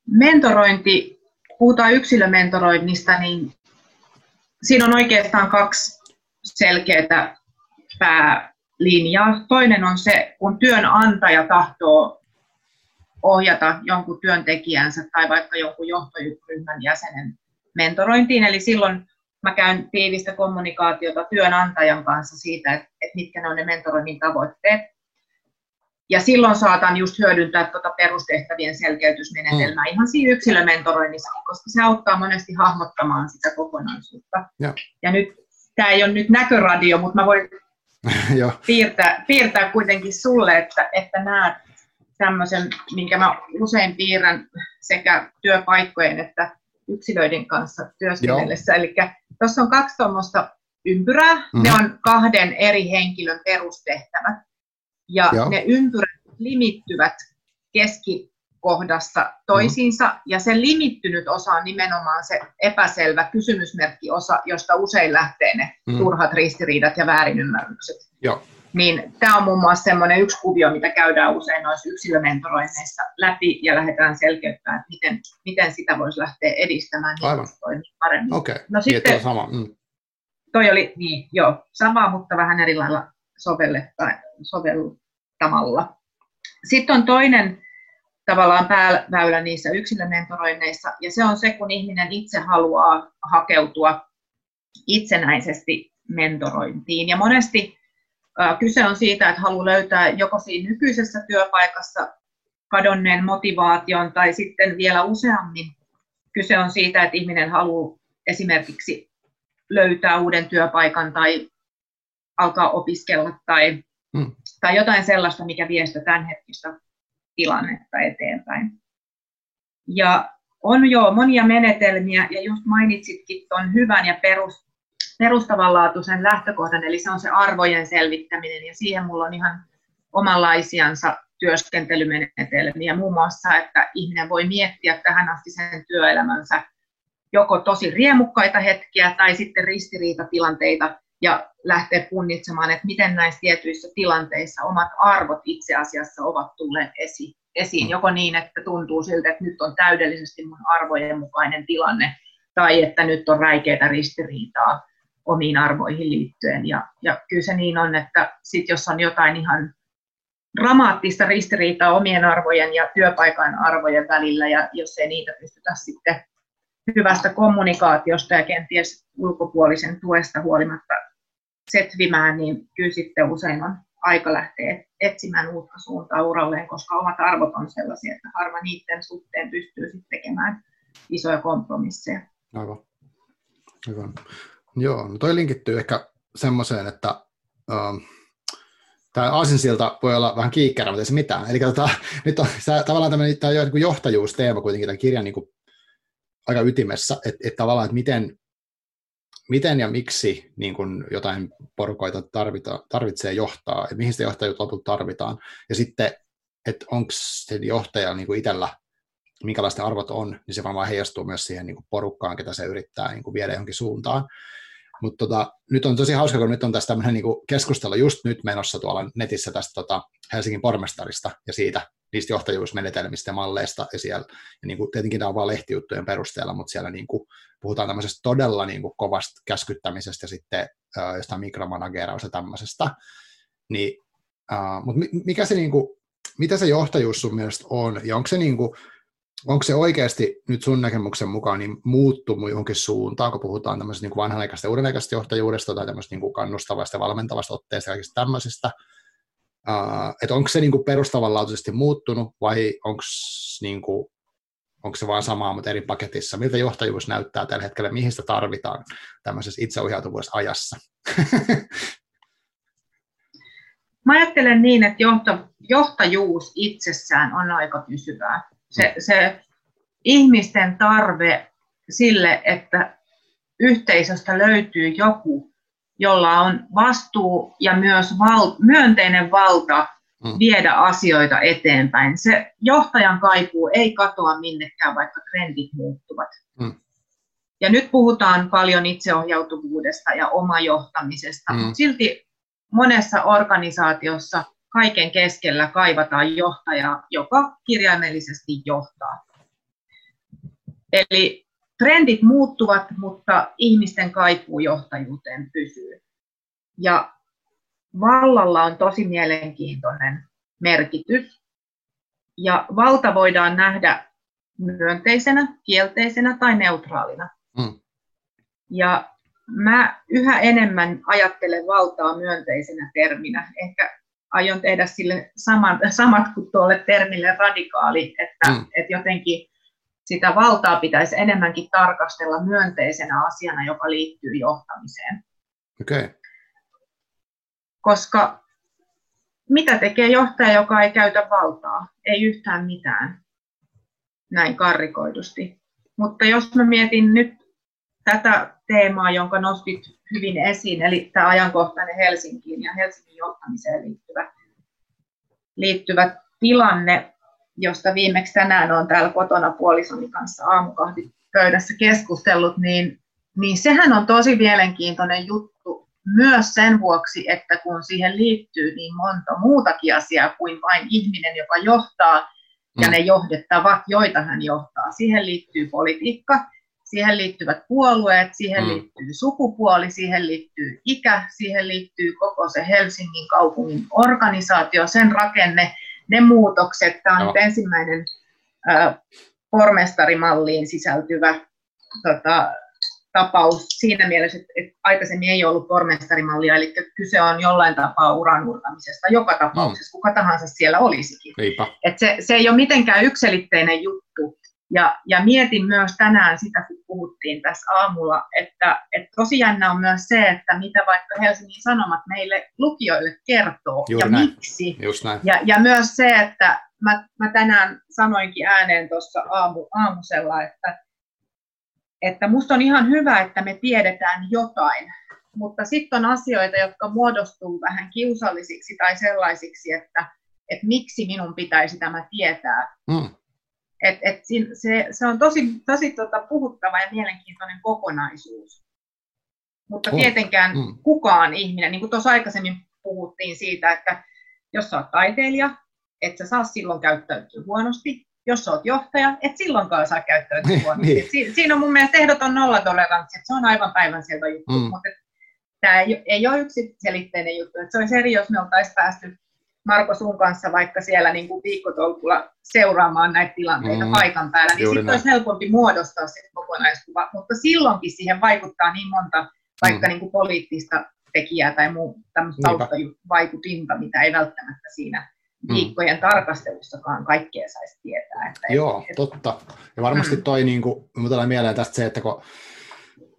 Mentorointi, puhutaan yksilömentoroinnista, niin siinä on oikeastaan kaksi selkeää päälinjaa. Toinen on se, kun työnantaja tahtoo ohjata jonkun työntekijänsä tai vaikka jonkun johtoryhmän jäsenen mentorointiin. Eli silloin mä käyn tiivistä kommunikaatiota työnantajan kanssa siitä, että, mitkä ne on ne mentoroinnin tavoitteet. Ja silloin saatan just hyödyntää tuota perustehtävien selkeytysmenetelmää mm. ihan siinä yksilömentoroinnissa, koska se auttaa monesti hahmottamaan sitä kokonaisuutta. Ja, ja nyt tämä ei ole nyt näköradio, mutta mä voin piirtää, piirtää kuitenkin sulle, että, että näet tämmöisen, minkä mä usein piirrän sekä työpaikkojen että yksilöiden kanssa työskennellessä. Eli tuossa on kaksi tuommoista ympyrää. Mm. Ne on kahden eri henkilön perustehtävät. Ja Joo. ne ympyrät limittyvät keskikohdassa toisiinsa. Mm. Ja se limittynyt osa on nimenomaan se epäselvä kysymysmerkkiosa, josta usein lähtee ne mm. turhat ristiriidat ja väärinymmärrykset. Joo. Niin tämä on muun muassa semmoinen yksi kuvio, mitä käydään usein noissa yksilömentoroinneissa läpi ja lähdetään selkeyttämään, että miten, miten sitä voisi lähteä edistämään niin Aivan. toimii paremmin. Okei, okay. no sitten, sama. Mm. Toi oli, niin, joo, sama, mutta vähän eri lailla soveltamalla. Sitten on toinen tavallaan pääväylä niissä yksilömentoroinneissa, ja se on se, kun ihminen itse haluaa hakeutua itsenäisesti mentorointiin. Ja monesti Kyse on siitä, että haluaa löytää joko siinä nykyisessä työpaikassa kadonneen motivaation tai sitten vielä useammin kyse on siitä, että ihminen haluaa esimerkiksi löytää uuden työpaikan tai alkaa opiskella tai, hmm. tai jotain sellaista, mikä vie sitä tämänhetkistä tilannetta eteenpäin. Ja on jo monia menetelmiä, ja just mainitsitkin tuon hyvän ja perus, perustavanlaatuisen lähtökohdan, eli se on se arvojen selvittäminen, ja siihen mulla on ihan omanlaisiansa työskentelymenetelmiä, muun muassa, että ihminen voi miettiä tähän asti sen työelämänsä joko tosi riemukkaita hetkiä tai sitten ristiriitatilanteita ja lähteä punnitsemaan, että miten näissä tietyissä tilanteissa omat arvot itse asiassa ovat tulleet esiin. esiin. Joko niin, että tuntuu siltä, että nyt on täydellisesti mun arvojen mukainen tilanne, tai että nyt on räikeitä ristiriitaa omiin arvoihin liittyen. Ja, ja kyllä se niin on, että sit jos on jotain ihan dramaattista ristiriitaa omien arvojen ja työpaikan arvojen välillä, ja jos ei niitä pystytä sitten hyvästä kommunikaatiosta ja kenties ulkopuolisen tuesta huolimatta setvimään, niin kyllä sitten usein on aika lähteä etsimään uutta suuntaa uralleen, koska omat arvot on sellaisia, että harva niiden suhteen pystyy sitten tekemään isoja kompromisseja. Aivan. Aivan. Joo, no toi linkittyy ehkä semmoiseen, että ähm, tämä aasinsilta voi olla vähän kiikkerä, mutta ei se mitään. Eli tota, nyt on tämä, tavallaan tämmöinen tämä johtajuusteema kuitenkin tämän kirjan niin kuin, aika ytimessä, että, että tavallaan, että miten, miten ja miksi niin kuin jotain porukoita tarvita, tarvitsee johtaa, ja mihin sitä johtajuutta lopulta tarvitaan, ja sitten, että onko se johtaja niin itsellä minkälaista arvot on, niin se varmaan heijastuu myös siihen niin porukkaan, ketä se yrittää niin viedä johonkin suuntaan. Mutta tota, nyt on tosi hauska, kun nyt on tästä tämmöinen niin keskustelu just nyt menossa tuolla netissä tästä tota Helsingin pormestarista ja siitä niistä johtajuusmenetelmistä ja malleista ja siellä, ja niin kuin, tietenkin tämä on vain lehtijuttujen perusteella, mutta siellä niin kuin, puhutaan tämmöisestä todella niin kuin, kovasta käskyttämisestä ja sitten äh, jostain mikromanagerausta ja tämmöisestä. Niin, äh, mutta mikä se, niin kuin, mitä se johtajuus sun mielestä on ja onko se niin kuin, onko se oikeasti nyt sun näkemyksen mukaan niin muuttunut johonkin suuntaan, kun puhutaan tämmöisestä niin vanhanaikaisesta ja uudenaikaisesta johtajuudesta tai tämmöisestä niin kuin kannustavasta ja valmentavasta otteesta ja kaikista tämmöisistä, uh, että onko se niin kuin perustavanlaatuisesti muuttunut vai onko niin onko se vaan samaa, mutta eri paketissa? Miltä johtajuus näyttää tällä hetkellä? Mihin sitä tarvitaan tämmöisessä itseohjautuvuudessa ajassa? Mä ajattelen niin, että johtajuus itsessään on aika pysyvää se, se ihmisten tarve sille, että yhteisöstä löytyy joku, jolla on vastuu ja myös val, myönteinen valta mm. viedä asioita eteenpäin. Se johtajan kaipuu ei katoa minnekään, vaikka trendit muuttuvat. Mm. Ja nyt puhutaan paljon itseohjautuvuudesta ja omajohtamisesta, mm. mutta silti monessa organisaatiossa kaiken keskellä kaivataan johtajaa, joka kirjaimellisesti johtaa. Eli trendit muuttuvat, mutta ihmisten kaipuu johtajuuteen pysyy. Ja vallalla on tosi mielenkiintoinen merkitys. Ja valta voidaan nähdä myönteisenä, kielteisenä tai neutraalina. Mm. Ja mä yhä enemmän ajattelen valtaa myönteisenä terminä. Ehkä aion tehdä sille saman, samat kuin tuolle termille radikaali, että, mm. että jotenkin sitä valtaa pitäisi enemmänkin tarkastella myönteisenä asiana, joka liittyy johtamiseen. Okay. Koska mitä tekee johtaja, joka ei käytä valtaa? Ei yhtään mitään, näin karrikoidusti. Mutta jos mä mietin nyt tätä teemaa, jonka nostit hyvin esiin, eli tämä ajankohtainen Helsinkiin ja Helsingin johtamiseen liittyvä, liittyvä tilanne, josta viimeksi tänään on täällä kotona puolisoni kanssa aamukahvipöydässä keskustellut, niin, niin sehän on tosi mielenkiintoinen juttu myös sen vuoksi, että kun siihen liittyy niin monta muutakin asiaa kuin vain ihminen, joka johtaa, ja mm. ne johdettavat, joita hän johtaa. Siihen liittyy politiikka, siihen liittyvät puolueet, siihen mm. liittyy sukupuoli, siihen liittyy ikä, siihen liittyy koko se Helsingin kaupungin organisaatio, sen rakenne, ne muutokset. Tämä on no. ensimmäinen äh, pormestarimalliin sisältyvä tota, tapaus siinä mielessä, että, että aikaisemmin ei ollut pormestarimallia, eli kyse on jollain tapaa uranurtamisesta, joka tapauksessa, mm. kuka tahansa siellä olisikin. Et se, se ei ole mitenkään ykselitteinen juttu, ja, ja mietin myös tänään sitä, kun puhuttiin tässä aamulla, että, että tosi jännä on myös se, että mitä vaikka Helsingin Sanomat meille lukijoille kertoo Juuri ja näin. miksi. Just näin. Ja, ja myös se, että mä, mä tänään sanoinkin ääneen tuossa aamu, aamusella, että, että musta on ihan hyvä, että me tiedetään jotain, mutta sitten on asioita, jotka muodostuu vähän kiusallisiksi tai sellaisiksi, että, että miksi minun pitäisi tämä tietää. Mm et, et se, se on tosi, tosi tota puhuttava ja mielenkiintoinen kokonaisuus. Mutta tietenkään mm. kukaan ihminen, niin kuin tuossa aikaisemmin puhuttiin siitä, että jos sä oot taiteilija, et sä saa silloin käyttäytyä huonosti. Jos sä oot johtaja, et silloinkaan saa käyttäytyä niin, huonosti. niin. Si- siinä on mun mielestä ehdoton nollatoleranssi, että se on aivan päivänselvä juttu. Mm. Mutta tämä ei, ei ole yksiselitteinen juttu. Että se olisi eri, jos me oltaisiin päästy Marko sun kanssa vaikka siellä niin kuin viikkotolkulla seuraamaan näitä tilanteita mm, paikan päällä, niin sitten olisi helpompi muodostaa se kokonaiskuva. Mutta silloinkin siihen vaikuttaa niin monta vaikka mm. niin kuin poliittista tekijää tai muu tämmöistä taustavaikutinta, mitä ei välttämättä siinä mm. viikkojen mm. tarkastelussakaan kaikkea saisi tietää. Että Joo, et, totta. Ja varmasti mm. toi, niin kuin, mieleen tästä se, että kun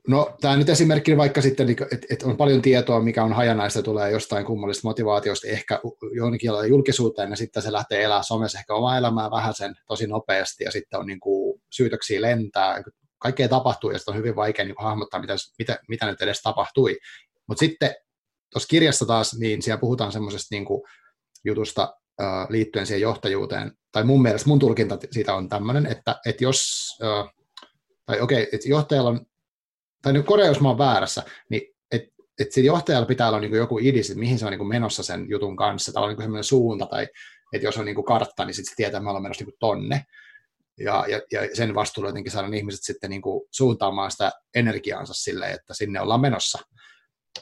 No tämä nyt esimerkkinä vaikka sitten, niin että et on paljon tietoa, mikä on hajanaista, tulee jostain kummallisesta motivaatiosta, ehkä jonkin julkisuuteen, ja sitten se lähtee elämään somessa ehkä omaa elämää vähän sen tosi nopeasti, ja sitten on niin kuin syytöksiä lentää, kaikkea tapahtuu, ja sitten on hyvin vaikea niin hahmottaa, mitä, mitä, mitä nyt edes tapahtui. Mutta sitten tuossa kirjassa taas, niin siellä puhutaan semmoisesta niin jutusta äh, liittyen siihen johtajuuteen, tai mun mielestä mun tulkinta siitä on tämmöinen, että, että jos, äh, tai okei, okay, että johtajalla on tai nyt korjaa, jos mä oon väärässä, niin että et siinä johtajalla pitää olla niin joku idis, että mihin se on niin menossa sen jutun kanssa, tai on niin sellainen suunta, tai että jos on niin kartta, niin sitten se tietää, että me ollaan menossa niin tonne, ja, ja, ja sen vastuulla jotenkin saada ihmiset sitten niin suuntaamaan sitä energiaansa sille, että sinne ollaan menossa.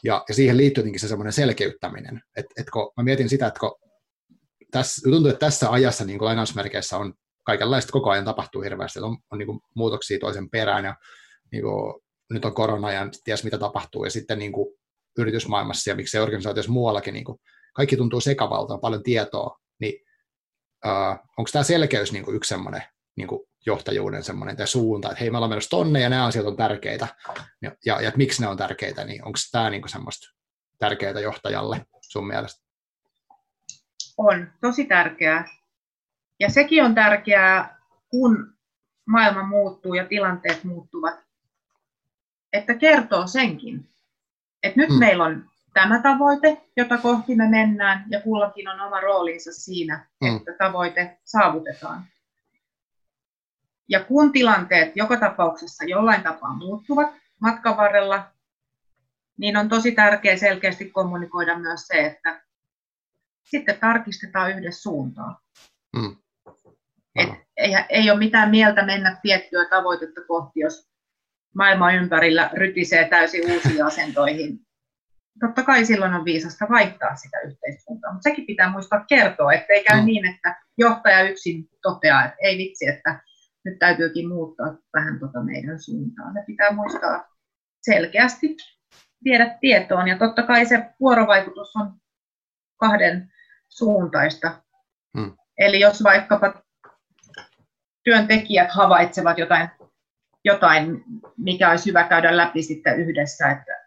Ja, ja siihen liittyy jotenkin se semmoinen selkeyttäminen, että et kun mä mietin sitä, että kun tässä, tuntuu, että tässä ajassa niin lainausmerkeissä on kaikenlaista koko ajan tapahtuu hirveästi, on, on niin muutoksia toisen perään ja niin kuin nyt on korona ja ties mitä tapahtuu, ja sitten niin kuin yritysmaailmassa ja miksei organisaatiossa muuallakin, niin kuin kaikki tuntuu sekavalta, on paljon tietoa, niin uh, onko tämä selkeys niin kuin yksi semmoinen niin kuin johtajuuden semmoinen tämä suunta, että hei, me ollaan menossa tonne ja nämä asiat on tärkeitä, ja, ja, ja että miksi ne on tärkeitä, niin onko tämä niin kuin semmoista tärkeää johtajalle sun mielestä? On, tosi tärkeää. Ja sekin on tärkeää, kun maailma muuttuu ja tilanteet muuttuvat, että kertoo senkin, että nyt mm. meillä on tämä tavoite, jota kohti me mennään, ja kullakin on oma roolinsa siinä, mm. että tavoite saavutetaan. Ja kun tilanteet joka tapauksessa jollain tapaa muuttuvat matkan varrella, niin on tosi tärkeää selkeästi kommunikoida myös se, että sitten tarkistetaan yhdessä suuntaa. Mm. Et ei, ei ole mitään mieltä mennä tiettyä tavoitetta kohti, jos maailma ympärillä rytisee täysin uusiin asentoihin. Totta kai silloin on viisasta vaihtaa sitä yhteiskuntaa, mutta sekin pitää muistaa kertoa, ettei käy no. niin, että johtaja yksin toteaa, että ei vitsi, että nyt täytyykin muuttaa vähän tuota meidän suuntaan. Ne pitää muistaa selkeästi viedä tietoon. Ja totta kai se vuorovaikutus on kahden suuntaista. Hmm. Eli jos vaikkapa työntekijät havaitsevat jotain, jotain, mikä olisi hyvä käydä läpi sitten yhdessä, että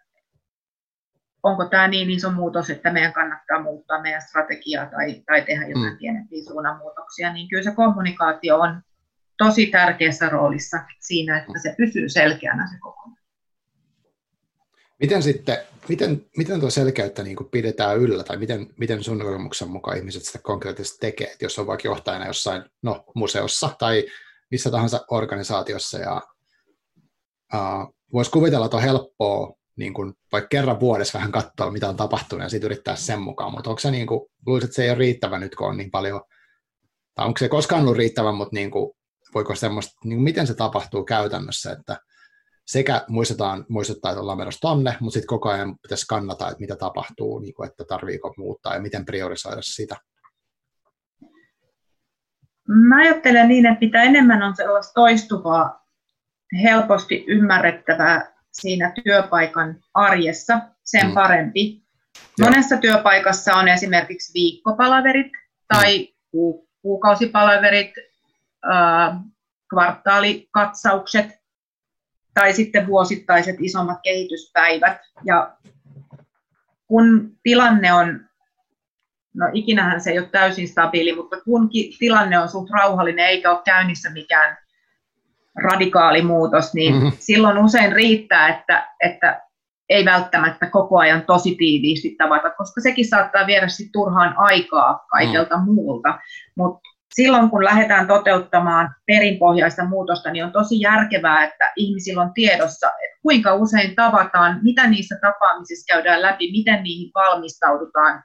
onko tämä niin iso muutos, että meidän kannattaa muuttaa meidän strategiaa tai, tai tehdä jotain hmm. pienempiä suunnanmuutoksia, niin kyllä se kommunikaatio on tosi tärkeässä roolissa siinä, että se pysyy selkeänä se kokonaisuus. Miten sitten, miten, miten tuo selkeyttä niin kuin pidetään yllä, tai miten, miten sun kokemuksen mukaan ihmiset sitä konkreettisesti tekee, että jos on vaikka johtajana jossain no, museossa tai missä tahansa organisaatiossa, ja uh, voisi kuvitella, että on helppoa niin kuin, vaikka kerran vuodessa vähän katsoa, mitä on tapahtunut, ja sitten yrittää sen mukaan, mutta onko se niin kuin, luulisit, että se ei ole riittävä nyt, kun on niin paljon, tai onko se koskaan ollut riittävä, mutta niin kuin, voiko semmoista, niin kuin, miten se tapahtuu käytännössä, että sekä muistetaan, muistuttaa, että ollaan menossa tonne, mutta sitten koko ajan pitäisi kannata, että mitä tapahtuu, niin kuin, että tarviiko muuttaa ja miten priorisoida sitä. Mä ajattelen niin, että mitä enemmän on sellaista toistuvaa, helposti ymmärrettävää siinä työpaikan arjessa, sen mm. parempi. Monessa työpaikassa on esimerkiksi viikkopalaverit tai mm. kuukausipalaverit, kvartaalikatsaukset tai sitten vuosittaiset isommat kehityspäivät. Ja kun tilanne on, no ikinähän se ei ole täysin stabiili, mutta kun tilanne on suht rauhallinen eikä ole käynnissä mikään radikaali muutos, niin mm-hmm. silloin usein riittää, että, että ei välttämättä koko ajan tosi tiiviisti tavata, koska sekin saattaa viedä sit turhaan aikaa kaikelta mm. muulta. Mutta silloin kun lähdetään toteuttamaan perinpohjaista muutosta, niin on tosi järkevää, että ihmisillä on tiedossa, että kuinka usein tavataan, mitä niissä tapaamisissa käydään läpi, miten niihin valmistaudutaan.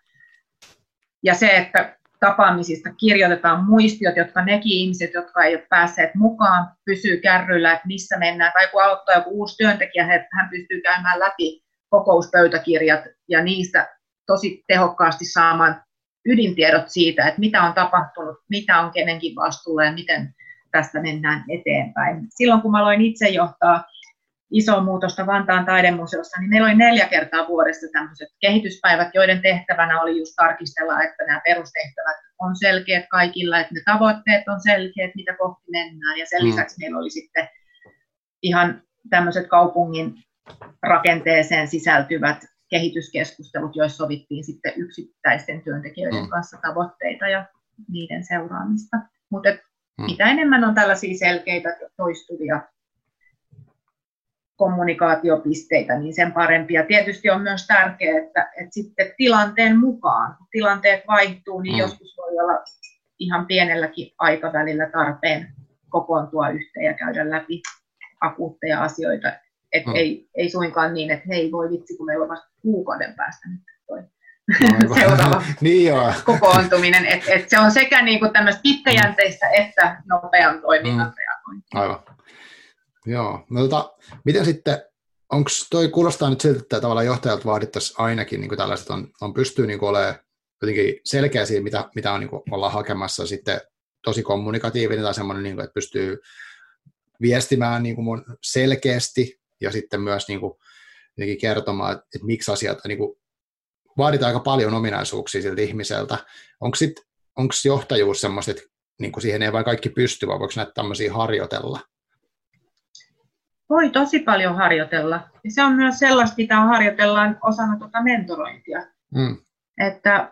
Ja se, että tapaamisista kirjoitetaan muistiot, jotka nekin ihmiset, jotka ei ole päässeet mukaan, pysyy kärryillä, että missä mennään. Tai kun aloittaa joku uusi työntekijä, hän pystyy käymään läpi kokouspöytäkirjat ja niistä tosi tehokkaasti saamaan ydintiedot siitä, että mitä on tapahtunut, mitä on kenenkin vastuulla ja miten tästä mennään eteenpäin. Silloin kun mä aloin itse johtaa isoa muutosta Vantaan taidemuseossa, niin meillä oli neljä kertaa vuodessa tämmöiset kehityspäivät, joiden tehtävänä oli just tarkistella, että nämä perustehtävät on selkeät kaikilla, että ne tavoitteet on selkeät, mitä kohti mennään. Ja sen mm. lisäksi meillä oli sitten ihan tämmöiset kaupungin rakenteeseen sisältyvät kehityskeskustelut, joissa sovittiin sitten yksittäisten työntekijöiden mm. kanssa tavoitteita ja niiden seuraamista. Mutta mm. mitä enemmän on tällaisia selkeitä toistuvia kommunikaatiopisteitä, niin sen parempi. Ja tietysti on myös tärkeää, että, että sitten tilanteen mukaan, kun tilanteet vaihtuu, niin mm. joskus voi olla ihan pienelläkin aikavälillä tarpeen kokoontua yhteen ja käydä läpi akuutteja asioita. Et mm. ei, ei suinkaan niin, että hei voi vitsi, kun meillä on vasta kuukauden päästä nyt toi no, seuraava niin joo. kokoontuminen. Et, et se on sekä niinku tämmöistä pitkäjänteistä mm. että nopean toiminnan mm. reagointia. Aivan. Joo, no tota, miten sitten, onko toi kuulostaa nyt siltä, että tavallaan johtajalta vaadittaisiin ainakin niin tällaiset on, on pystyy niin olemaan jotenkin selkeä siinä, mitä, mitä on, niin kuin ollaan hakemassa, sitten tosi kommunikatiivinen tai semmoinen, niin kuin, että pystyy viestimään niin kuin selkeästi ja sitten myös niin kuin, kertomaan, että, että miksi asiat, niin kuin, vaaditaan aika paljon ominaisuuksia siltä ihmiseltä. Onko onko johtajuus semmoista, että niin kuin siihen ei vain kaikki pysty, vai voiko näitä tämmöisiä harjoitella? Voi tosi paljon harjoitella. Ja se on myös sellaista, mitä harjoitellaan osana tuota mentorointia. Mm. Että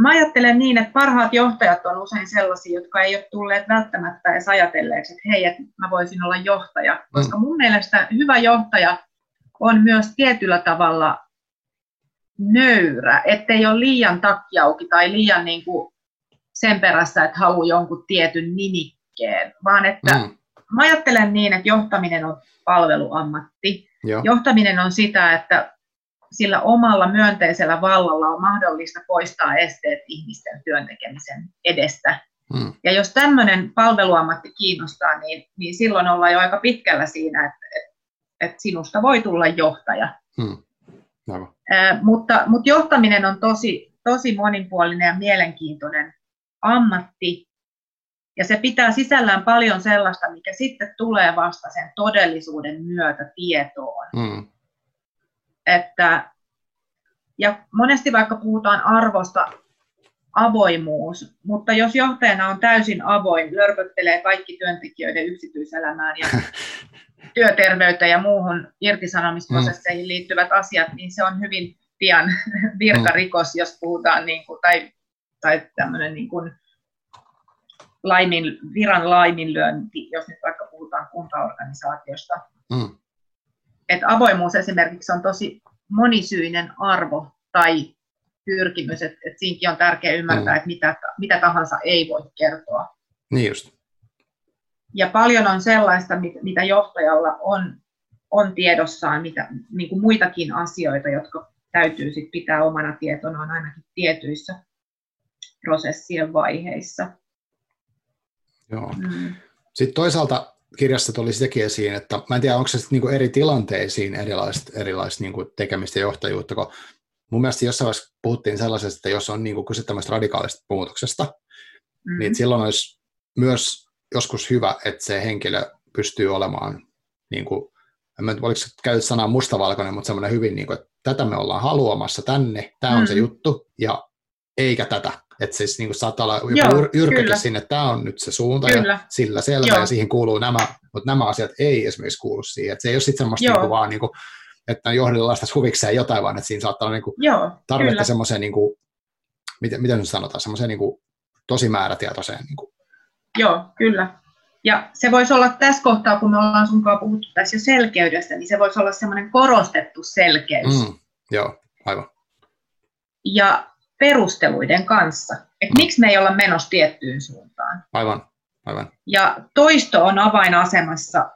mä ajattelen niin, että parhaat johtajat on usein sellaisia, jotka ei ole tulleet välttämättä edes ajatelleeksi, että hei, että mä voisin olla johtaja. Mm. Koska mun mielestä hyvä johtaja on myös tietyllä tavalla nöyrä, ettei ole liian takkiauki tai liian niin kuin sen perässä, että haluaa jonkun tietyn nimikkeen, vaan että mm mä ajattelen niin, että johtaminen on palveluammatti. Joo. Johtaminen on sitä, että sillä omalla myönteisellä vallalla on mahdollista poistaa esteet ihmisten työntekemisen edestä. Hmm. Ja jos tämmöinen palveluammatti kiinnostaa, niin, niin silloin ollaan jo aika pitkällä siinä, että, että, että sinusta voi tulla johtaja. Hmm. Äh, mutta, mutta johtaminen on tosi, tosi monipuolinen ja mielenkiintoinen ammatti, ja se pitää sisällään paljon sellaista, mikä sitten tulee vasta sen todellisuuden myötä tietoon. Mm. että ja monesti vaikka puhutaan arvosta, avoimuus, mutta jos johtajana on täysin avoin, lörpöttelee kaikki työntekijöiden yksityiselämään ja työterveyteen ja muuhun irtisanomisprosesseihin mm. liittyvät asiat, niin se on hyvin pian virkarikos, mm. jos puhutaan, niin kuin, tai, tai tämmöinen niin kuin laimin, viran laiminlyönti, jos nyt vaikka puhutaan kuntaorganisaatiosta. Mm. Et avoimuus esimerkiksi on tosi monisyinen arvo tai pyrkimys, että, että siinäkin on tärkeää ymmärtää, mm. että mitä, mitä tahansa ei voi kertoa. Niin just. Ja paljon on sellaista, mitä johtajalla on, on tiedossaan, mitä, niin kuin muitakin asioita, jotka täytyy sit pitää omana tietonaan ainakin tietyissä prosessien vaiheissa. Joo. Mm. Sitten toisaalta kirjassa tuli sitäkin esiin, että mä en tiedä, onko se niinku eri tilanteisiin erilaiset, erilaiset niinku tekemistä ja johtajuutta, kun mun mielestä jossain vaiheessa puhuttiin sellaisesta, että jos on niinku kyse tämmöistä radikaalista muutoksesta, mm-hmm. niin silloin olisi myös joskus hyvä, että se henkilö pystyy olemaan, niin kuin, en mä oliko käynyt sanaa mustavalkoinen, mutta semmoinen hyvin, niin kuin, että tätä me ollaan haluamassa tänne, tämä on mm-hmm. se juttu, ja eikä tätä. Että siis niin kuin saattaa olla joku yrkäkin sinne, että tämä on nyt se suunta kyllä. ja sillä selvä Joo. ja siihen kuuluu nämä, mutta nämä asiat ei esimerkiksi kuulu siihen. Että se ei ole sitten semmoista niin kuin vaan, niin kuin, että johdellaan sitä huvikseen jotain, vaan että siinä saattaa olla niin kuin Joo, tarvetta semmoiseen, niin kuin, miten, miten nyt sanotaan, semmoiseen niin kuin, tosi määrätietoiseen. Niin kuin. Joo, kyllä. Ja se voisi olla tässä kohtaa, kun me ollaan sunkaan puhuttu tässä jo selkeydestä, niin se voisi olla semmoinen korostettu selkeys. Mm, joo, aivan. Ja perusteluiden kanssa, että mm. miksi me ei olla menossa tiettyyn suuntaan. Aivan, aivan. Ja toisto on avainasemassa.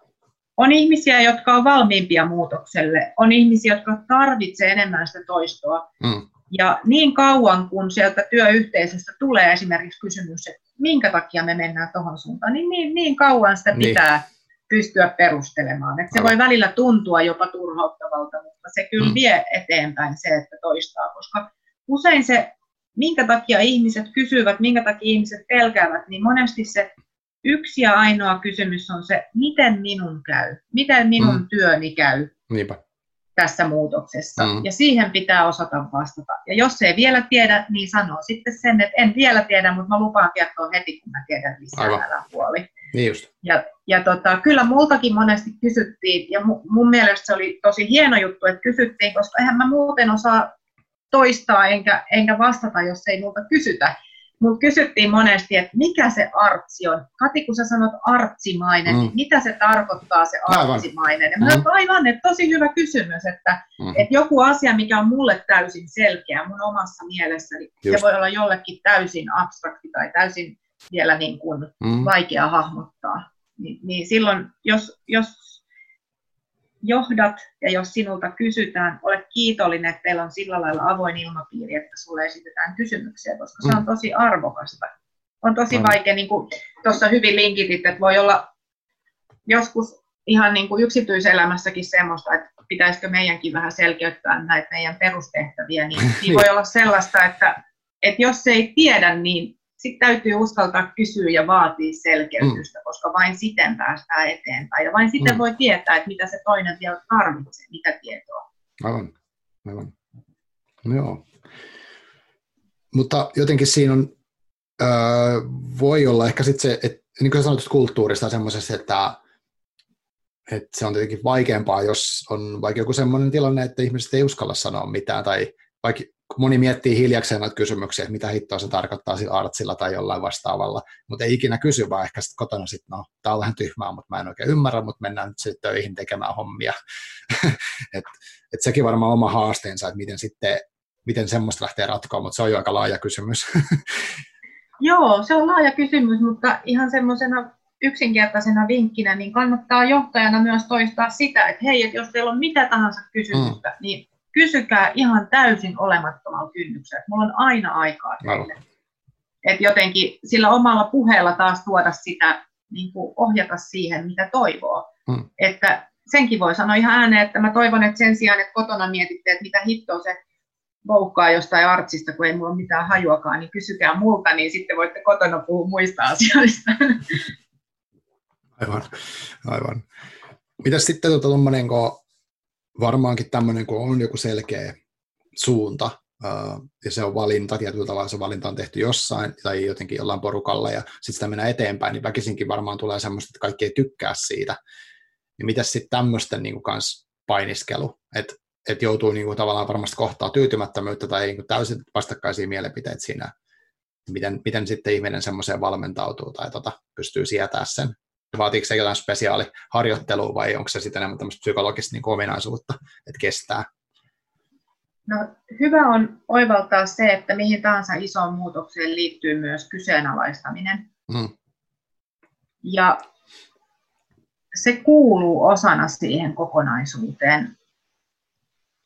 On ihmisiä, jotka on valmiimpia muutokselle, on ihmisiä, jotka tarvitsevat enemmän sitä toistoa. Mm. Ja niin kauan, kun sieltä työyhteisöstä tulee esimerkiksi kysymys, että minkä takia me mennään tuohon suuntaan, niin, niin niin kauan sitä niin. pitää niin. pystyä perustelemaan. Että se voi välillä tuntua jopa turhauttavalta, mutta se kyllä mm. vie eteenpäin se, että toistaa, koska usein se, minkä takia ihmiset kysyvät, minkä takia ihmiset pelkäävät, niin monesti se yksi ja ainoa kysymys on se, miten minun käy, miten minun mm. työni käy Niinpä. tässä muutoksessa. Mm. Ja siihen pitää osata vastata. Ja jos ei vielä tiedä, niin sanoo sitten sen, että en vielä tiedä, mutta mä lupaan kertoa heti, kun mä tiedän lisää, Aivan. älä huoli. Niin just. Ja, ja tota, kyllä multakin monesti kysyttiin, ja mun, mun mielestä se oli tosi hieno juttu, että kysyttiin, koska eihän mä muuten osaa toistaa enkä, enkä vastata, jos ei multa kysytä. Mutta kysyttiin monesti, että mikä se artsi on. Kati, kun sä sanot artsimainen, mm. niin mitä se tarkoittaa se artsimainen? Aivan. Ja mm. aivan, että tosi hyvä kysymys, että, mm. että joku asia, mikä on mulle täysin selkeä mun omassa mielessäni, Just. se voi olla jollekin täysin abstrakti tai täysin vielä niin kuin mm. vaikea hahmottaa. Ni, niin silloin, jos, jos johdat ja jos sinulta kysytään, ole kiitollinen, että teillä on sillä lailla avoin ilmapiiri, että sulle esitetään kysymyksiä, koska se on mm. tosi arvokasta. On tosi mm. vaikea, niin kuin tuossa hyvin linkitit, että voi olla joskus ihan niin kuin yksityiselämässäkin semmoista, että pitäisikö meidänkin vähän selkeyttää näitä meidän perustehtäviä, niin, niin voi olla sellaista, että, että jos ei tiedä, niin sitten täytyy uskaltaa kysyä ja vaatia selkeytystä, mm. koska vain siten päästään eteenpäin. Ja vain sitten mm. voi tietää, että mitä se toinen vielä tarvitsee, mitä tietoa. Aivan, aivan. No joo. Mutta jotenkin siinä on, öö, voi olla ehkä sitten se, että niin kuin sanottu kulttuurista semmoisessa, että, että se on tietenkin vaikeampaa, jos on vaikka joku semmoinen tilanne, että ihmiset ei uskalla sanoa mitään, tai vaikka kun moni miettii hiljakseen noita kysymyksiä, että mitä hittoa se tarkoittaa sillä artsilla tai jollain vastaavalla, mutta ei ikinä kysy, vaan ehkä sitten kotona sitten, no, tämä on vähän tyhmää, mutta mä en oikein ymmärrä, mutta mennään nyt sitten töihin tekemään hommia. et, et sekin varmaan oma haasteensa, että miten sitten, miten semmoista lähtee ratkoa, mutta se on jo aika laaja kysymys. Joo, se on laaja kysymys, mutta ihan semmoisena yksinkertaisena vinkkinä, niin kannattaa johtajana myös toistaa sitä, että hei, että jos teillä on mitä tahansa kysymystä, mm. niin kysykää ihan täysin olemattomalla kynnyksellä. Mulla on aina aikaa teille. Et jotenkin sillä omalla puheella taas tuoda sitä, niin kuin ohjata siihen, mitä toivoo. Hmm. Että senkin voi sanoa ihan ääneen, että mä toivon, että sen sijaan, että kotona mietitte, että mitä hittoa se voukkaa jostain artsista, kun ei mulla mitään hajuakaan, niin kysykää multa, niin sitten voitte kotona puhua muista asioista. Aivan, aivan. Mitäs sitten tuota, kun varmaankin tämmöinen, kun on joku selkeä suunta, ja se on valinta, tietyllä tavalla se valinta on tehty jossain tai jotenkin jollain porukalla, ja sitten sitä mennään eteenpäin, niin väkisinkin varmaan tulee semmoista, että kaikki ei tykkää siitä. Niin mitä sitten tämmöisten niin kans painiskelu, että et joutuu niin kuin, tavallaan varmasti kohtaa tyytymättömyyttä tai niin kuin, täysin vastakkaisia mielipiteitä siinä, miten, miten sitten ihminen semmoiseen valmentautuu tai tota, pystyy sietää sen. Vaatiiko se jotain spesiaaliharjoittelua vai onko se sitten enemmän tämmöistä psykologista niin ominaisuutta, että kestää? No, hyvä on oivaltaa se, että mihin tahansa isoon muutokseen liittyy myös kyseenalaistaminen. Mm. Ja se kuuluu osana siihen kokonaisuuteen.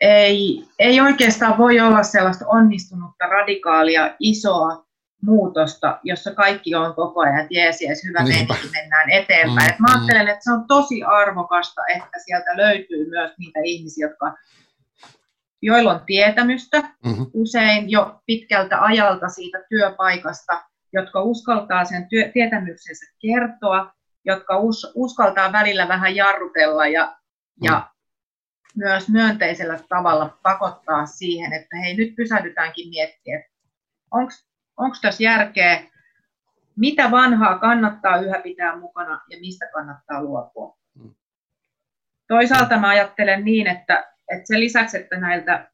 Ei, ei oikeastaan voi olla sellaista onnistunutta, radikaalia, isoa muutosta, jossa kaikki on koko ajan, että jees, jees, hyvä meininki, mennään eteenpäin. Mm, Et mä mm. ajattelen, että se on tosi arvokasta, että sieltä löytyy myös niitä ihmisiä, jotka joilla on tietämystä mm-hmm. usein jo pitkältä ajalta siitä työpaikasta, jotka uskaltaa sen työ, tietämyksensä kertoa, jotka us, uskaltaa välillä vähän jarrutella ja, mm. ja myös myönteisellä tavalla pakottaa siihen, että hei nyt pysähdytäänkin miettiä, että onko tässä järkeä, mitä vanhaa kannattaa yhä pitää mukana ja mistä kannattaa luopua. Mm. Toisaalta mä ajattelen niin, että että sen lisäksi, että näiltä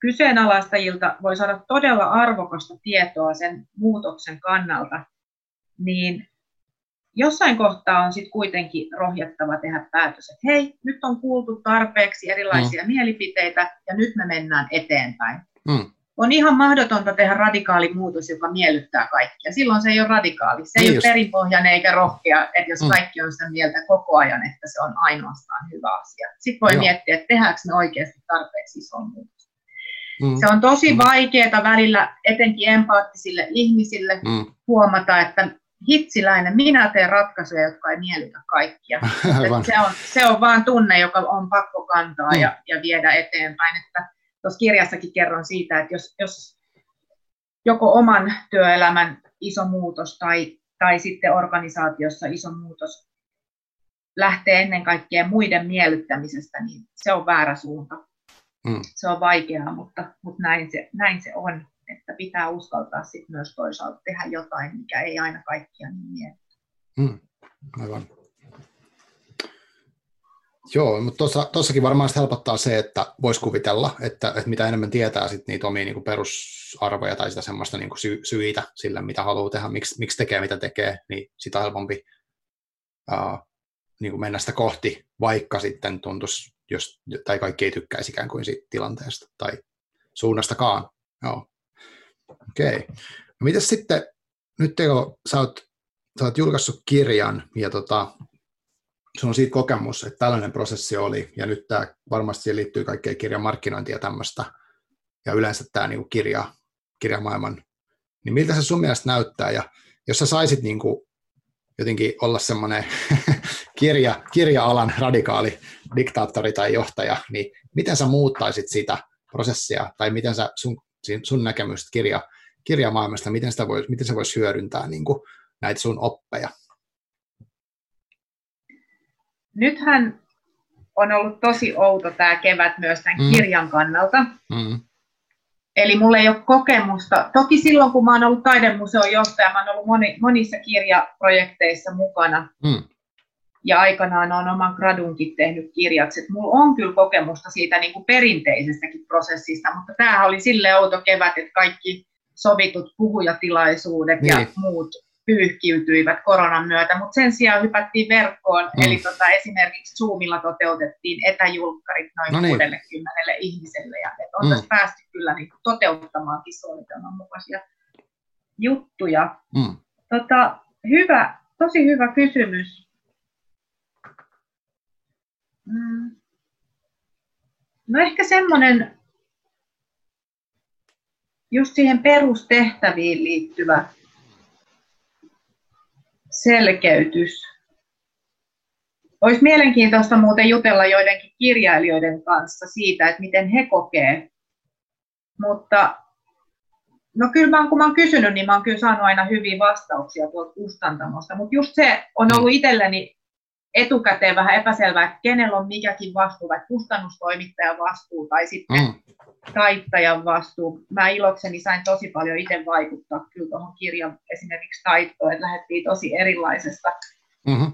kyseenalaistajilta voi saada todella arvokasta tietoa sen muutoksen kannalta, niin jossain kohtaa on sitten kuitenkin rohjettava tehdä päätös, että hei, nyt on kuultu tarpeeksi erilaisia mm. mielipiteitä ja nyt me mennään eteenpäin. Mm on ihan mahdotonta tehdä radikaali muutos, joka miellyttää kaikkia. Silloin se ei ole radikaali. Se ei niin ole perinpohjainen eikä rohkea, että jos mm. kaikki on sitä mieltä koko ajan, että se on ainoastaan hyvä asia. Sitten voi Joo. miettiä, että tehdäänkö me oikeasti tarpeeksi iso muutos. Mm. Se on tosi mm. vaikeaa välillä, etenkin empaattisille ihmisille, mm. huomata, että hitsiläinen, minä teen ratkaisuja, jotka ei miellytä kaikkia. se, on, se on vaan tunne, joka on pakko kantaa mm. ja, ja viedä eteenpäin. Että tuossa kirjassakin kerron siitä, että jos, jos joko oman työelämän iso muutos tai, tai sitten organisaatiossa iso muutos lähtee ennen kaikkea muiden miellyttämisestä, niin se on väärä suunta. Mm. Se on vaikeaa, mutta, mutta näin, se, näin se on, että pitää uskaltaa sit myös toisaalta tehdä jotain, mikä ei aina kaikkia niin miellytä. Mm. Aivan. Joo, mutta tuossakin varmaan helpottaa se, että voisi kuvitella, että, että mitä enemmän tietää sit niitä omia niin kuin perusarvoja tai sitä semmoista niin kuin sy- syitä sillä, mitä haluaa tehdä, miksi, miksi tekee, mitä tekee, niin sitä helpompi uh, niin kuin mennä sitä kohti, vaikka sitten tuntuisi, jos, tai kaikki ei tykkäisi ikään kuin siitä tilanteesta tai suunnastakaan. Joo. Okei. Okay. No mitäs sitten, nyt Teo, sä oot, sä oot julkaissut kirjan ja tota, sun on siitä kokemus, että tällainen prosessi oli, ja nyt tämä varmasti liittyy kaikkeen kirjan markkinointia ja tämmöistä, ja yleensä tämä niin kirja, kirjamaailman, niin miltä se sun mielestä näyttää, ja jos sä saisit niin kuin jotenkin olla semmoinen kirja, kirja-alan radikaali diktaattori tai johtaja, niin miten sä muuttaisit sitä prosessia, tai miten sä sun, sun näkemystä kirja, kirjamaailmasta, miten, sitä vois, miten se voisi hyödyntää niin kuin näitä sun oppeja? Nythän on ollut tosi outo tämä kevät myös tämän mm. kirjan kannalta. Mm. Eli mulla ei ole kokemusta. Toki silloin, kun mä oon ollut taidemuseon johtaja, mä oon ollut moni, monissa kirjaprojekteissa mukana. Mm. Ja aikanaan on oman gradunkin tehnyt kirjaksi. Et mulla on kyllä kokemusta siitä niin kuin perinteisestäkin prosessista, mutta tämähän oli sille outo kevät, että kaikki sovitut puhujatilaisuudet niin. ja muut pyyhkiytyivät koronan myötä, mutta sen sijaan hypättiin verkkoon, mm. eli tota, esimerkiksi Zoomilla toteutettiin etäjulkkarit noin no niin. 60 ihmiselle, ja et on mm. tässä päästy kyllä niin toteuttamaankin suunnitelman mukaisia juttuja. Mm. Tota, hyvä, tosi hyvä kysymys. Mm. No ehkä semmoinen just siihen perustehtäviin liittyvä selkeytys. Olisi mielenkiintoista muuten jutella joidenkin kirjailijoiden kanssa siitä, että miten he kokee. Mutta no kyllä mä, kun mä oon kysynyt, niin mä oon kyllä saanut aina hyviä vastauksia tuolta kustantamosta. Mutta just se on ollut itselleni etukäteen vähän epäselvää, että kenellä on mikäkin vastuu, vai kustannustoimittajan vastuu tai sitten mm. taittajan vastuu. Mä ilokseni sain tosi paljon itse vaikuttaa kyllä tuohon kirjan esimerkiksi taittoon, että lähdettiin tosi erilaisesta. Mm-hmm.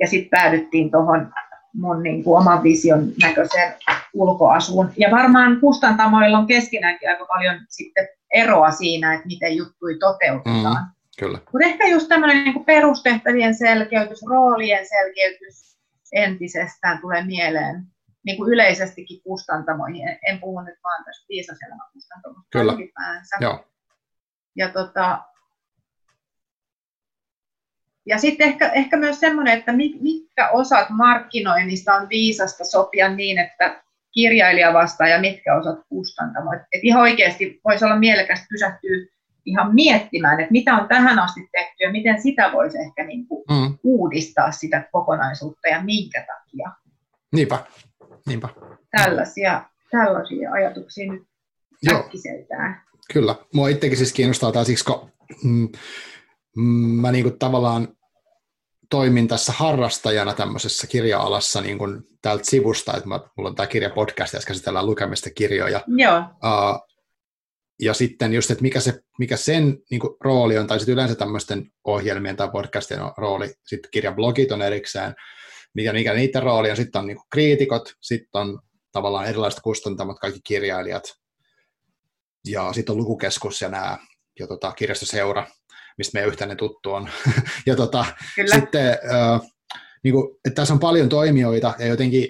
Ja sitten päädyttiin tuohon mun niin kuin, oman vision näköiseen ulkoasuun. Ja varmaan kustantamoilla on keskinäänkin aika paljon sitten eroa siinä, että miten juttui toteutetaan. Mm. Kyllä. Mutta ehkä just tämmöinen niin perustehtävien selkeytys, roolien selkeytys entisestään tulee mieleen niin kuin yleisestikin kustantamoihin. En, en puhu nyt vaan tästä viisaselämä kustantamosta Kyllä. ylipäänsä. Joo. Ja, tota, ja sitten ehkä, ehkä myös semmoinen, että mitkä osat markkinoinnista on viisasta sopia niin, että kirjailija vastaa ja mitkä osat kustantamo. Et ihan oikeasti voisi olla mielekästä pysähtyä ihan miettimään, että mitä on tähän asti tehty ja miten sitä voisi ehkä niin kuin mm. uudistaa sitä kokonaisuutta ja minkä takia. Niinpä, niinpä. Tällaisia, tällaisia ajatuksia nyt äkkiseltään. Kyllä. Mua itsekin siis kiinnostaa tämä siksi, kun mm, mm mä niin kuin tavallaan toimin tässä harrastajana tämmöisessä kirja-alassa niin kuin täältä sivusta, että mä, mulla on tämä kirjapodcast, ja käsitellään lukemista kirjoja. Joo. Uh, ja sitten just, että mikä, se, mikä sen niin kuin, rooli on, tai sitten yleensä tämmöisten ohjelmien tai podcastien rooli, sitten kirjablogit on erikseen, mikä, mikä niiden rooli on, sitten on niin kuin, kriitikot, sitten on tavallaan erilaiset kustantamot, kaikki kirjailijat, ja sitten on lukukeskus ja nämä, ja tota, kirjastoseura, mistä meidän yhteinen tuttu on. ja tota, sitten, äh, niin kuin, että tässä on paljon toimijoita, ja jotenkin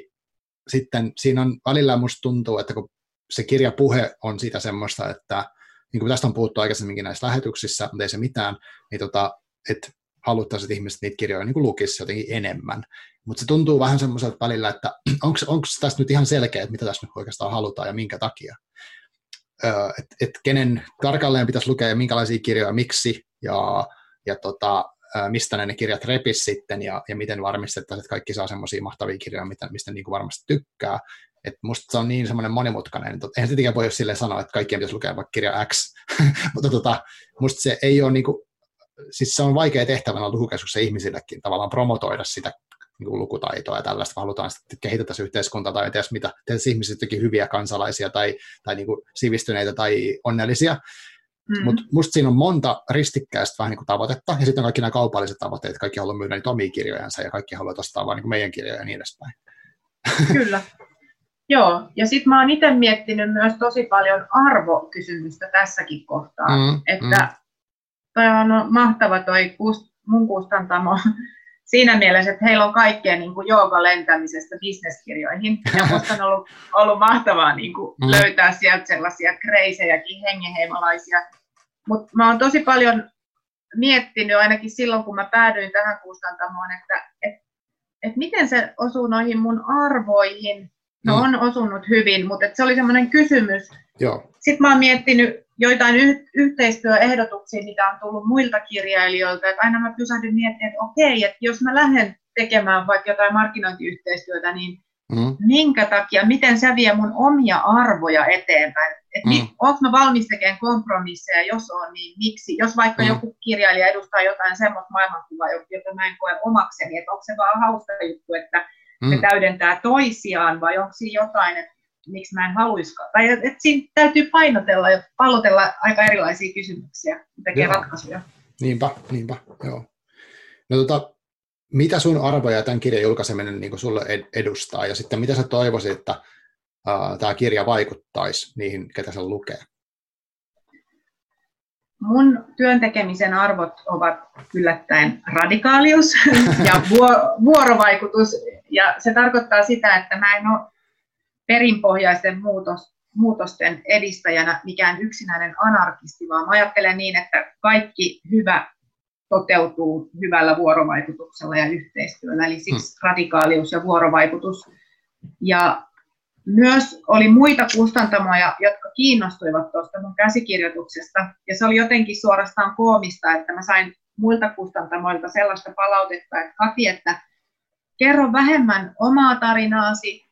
sitten siinä on välillä musta tuntuu, että kun se kirjapuhe on sitä semmoista, että niin kuin tästä on puhuttu aikaisemminkin näissä lähetyksissä, mutta ei se mitään, niin tota, että haluttaisiin, että ihmiset niitä kirjoja niin lukisivat jotenkin enemmän. Mutta se tuntuu vähän semmoiselta välillä, että onko tästä nyt ihan selkeä, että mitä tässä nyt oikeastaan halutaan ja minkä takia. Että et kenen tarkalleen pitäisi lukea ja minkälaisia kirjoja, miksi ja, ja tota, mistä ne kirjat repis sitten ja, ja miten varmistettaisiin, että kaikki saa semmoisia mahtavia kirjoja, mistä niin kuin varmasti tykkää. Et musta se on niin semmoinen monimutkainen, että eihän tietenkään voi sille sanoa, että kaikkien pitäisi lukea vaikka kirja X, mutta tota, musta se ei ole niinku, siis se on vaikea tehtävänä lukukeskuksen ihmisillekin tavallaan promotoida sitä niin kuin lukutaitoa ja tällaista, kun halutaan sitten kehittää tässä yhteiskuntaa tai edes mitä, tehdä ihmiset hyviä kansalaisia tai, tai niin kuin sivistyneitä tai onnellisia. Mm. Mutta musta siinä on monta ristikkäistä vähän niin kuin tavoitetta, ja sitten on kaikki nämä kaupalliset tavoitteet, kaikki haluaa myydä niitä omia kirjojansa, ja kaikki haluaa ostaa vain niin meidän kirjoja ja niin edespäin. Kyllä. Joo, ja sitten mä oon itse miettinyt myös tosi paljon arvokysymystä tässäkin kohtaa, mm, että mm. toi on mahtava toi kust, mun kustantamo siinä mielessä, että heillä on kaikkea niin kuin lentämisestä bisneskirjoihin, ja musta on ollut, ollut mahtavaa niin kuin mm. löytää sieltä sellaisia kreisejäkin hengenheimalaisia, mutta mä oon tosi paljon miettinyt ainakin silloin, kun mä päädyin tähän kustantamoon, että et, et miten se osuu noihin mun arvoihin, No mm. on osunut hyvin, mutta se oli semmoinen kysymys. Joo. Sitten mä oon miettinyt joitain y- yhteistyöehdotuksia, mitä on tullut muilta kirjailijoilta, että aina mä pysähdyn miettimään, että okei, että jos mä lähden tekemään vaikka jotain markkinointiyhteistyötä, niin mm. minkä takia, miten se vie mun omia arvoja eteenpäin? Että mm. onko mä valmis tekemään kompromisseja, jos on, niin miksi? Jos vaikka mm. joku kirjailija edustaa jotain semmoista maailmankuvaa, jota mä en koe omakseni, että onko se vaan hauska juttu, että mm. se täydentää toisiaan, vai onko siinä jotain, että miksi mä en haluaisikaan. Tai että et siinä täytyy painotella ja pallotella aika erilaisia kysymyksiä, tekee joo. ratkaisuja. Niinpä, niinpä, joo. No tota, mitä sun arvoja tämän kirjan julkaiseminen niin sulle edustaa, ja sitten mitä sä toivoisit, että uh, tämä kirja vaikuttaisi niihin, ketä se lukee? Mun työntekemisen arvot ovat yllättäen radikaalius ja vuorovaikutus ja se tarkoittaa sitä, että mä en ole perinpohjaisten muutos, muutosten edistäjänä mikään yksinäinen anarkisti, vaan mä ajattelen niin, että kaikki hyvä toteutuu hyvällä vuorovaikutuksella ja yhteistyöllä, eli siksi hmm. radikaalius ja vuorovaikutus. Ja myös oli muita kustantamoja, jotka kiinnostuivat tuosta mun käsikirjoituksesta, ja se oli jotenkin suorastaan koomista, että mä sain muilta kustantamoilta sellaista palautetta, että Kati, että kerro vähemmän omaa tarinaasi,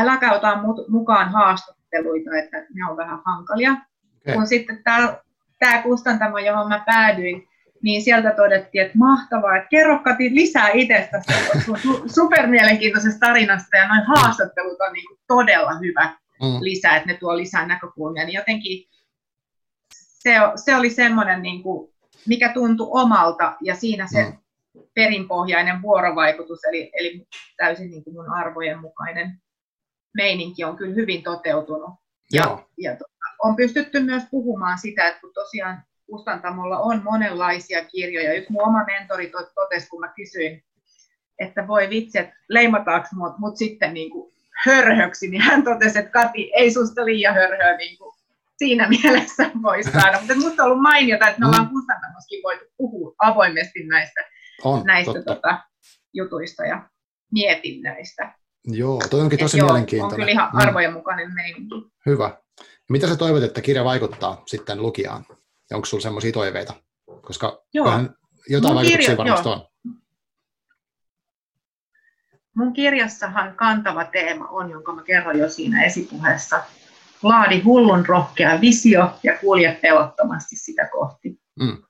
äläkä ota mukaan haastatteluita, että ne on vähän hankalia. Okay. Kun sitten tämä, tämä kustantamo, johon mä päädyin, niin sieltä todettiin, että mahtavaa, että kerro Kati lisää itsestä supermielenkiintoisesta tarinasta ja noin haastattelut on niin kuin todella hyvä mm. lisä, että ne tuo lisää näkökulmia, niin jotenkin se, se oli semmoinen, niin kuin, mikä tuntui omalta ja siinä se mm. perinpohjainen vuorovaikutus, eli, eli täysin niin kuin mun arvojen mukainen meininki on kyllä hyvin toteutunut. Ja, ja to, on pystytty myös puhumaan sitä, että kun tosiaan kustantamolla on monenlaisia kirjoja. Yksi mun oma mentori totesi, kun mä kysyin, että voi vitsi, että leimataanko mut, mut sitten niin kuin hörhöksi, niin hän totesi, että Kati, ei susta liian hörhöä niin kuin siinä mielessä voi saada. Mutta minusta on ollut mainiota, että me ollaan mm. kustantamossakin voitu puhua avoimesti näistä, on, näistä tota, jutuista ja mietinnöistä. Joo, toi onkin tosi joo, mielenkiintoinen. On kyllä ihan mm. arvojen mukainen meininki. Hyvä. Mitä sä toivot, että kirja vaikuttaa sitten lukijaan? Ja onko sulla semmoisia toiveita? Koska joo. jotain Mun vaikutuksia kirja, varmasti joo. on. Mun kirjassahan kantava teema on, jonka mä kerron jo siinä esipuheessa. Laadi hullun rohkea visio ja kulje pelottomasti sitä kohti. Mm.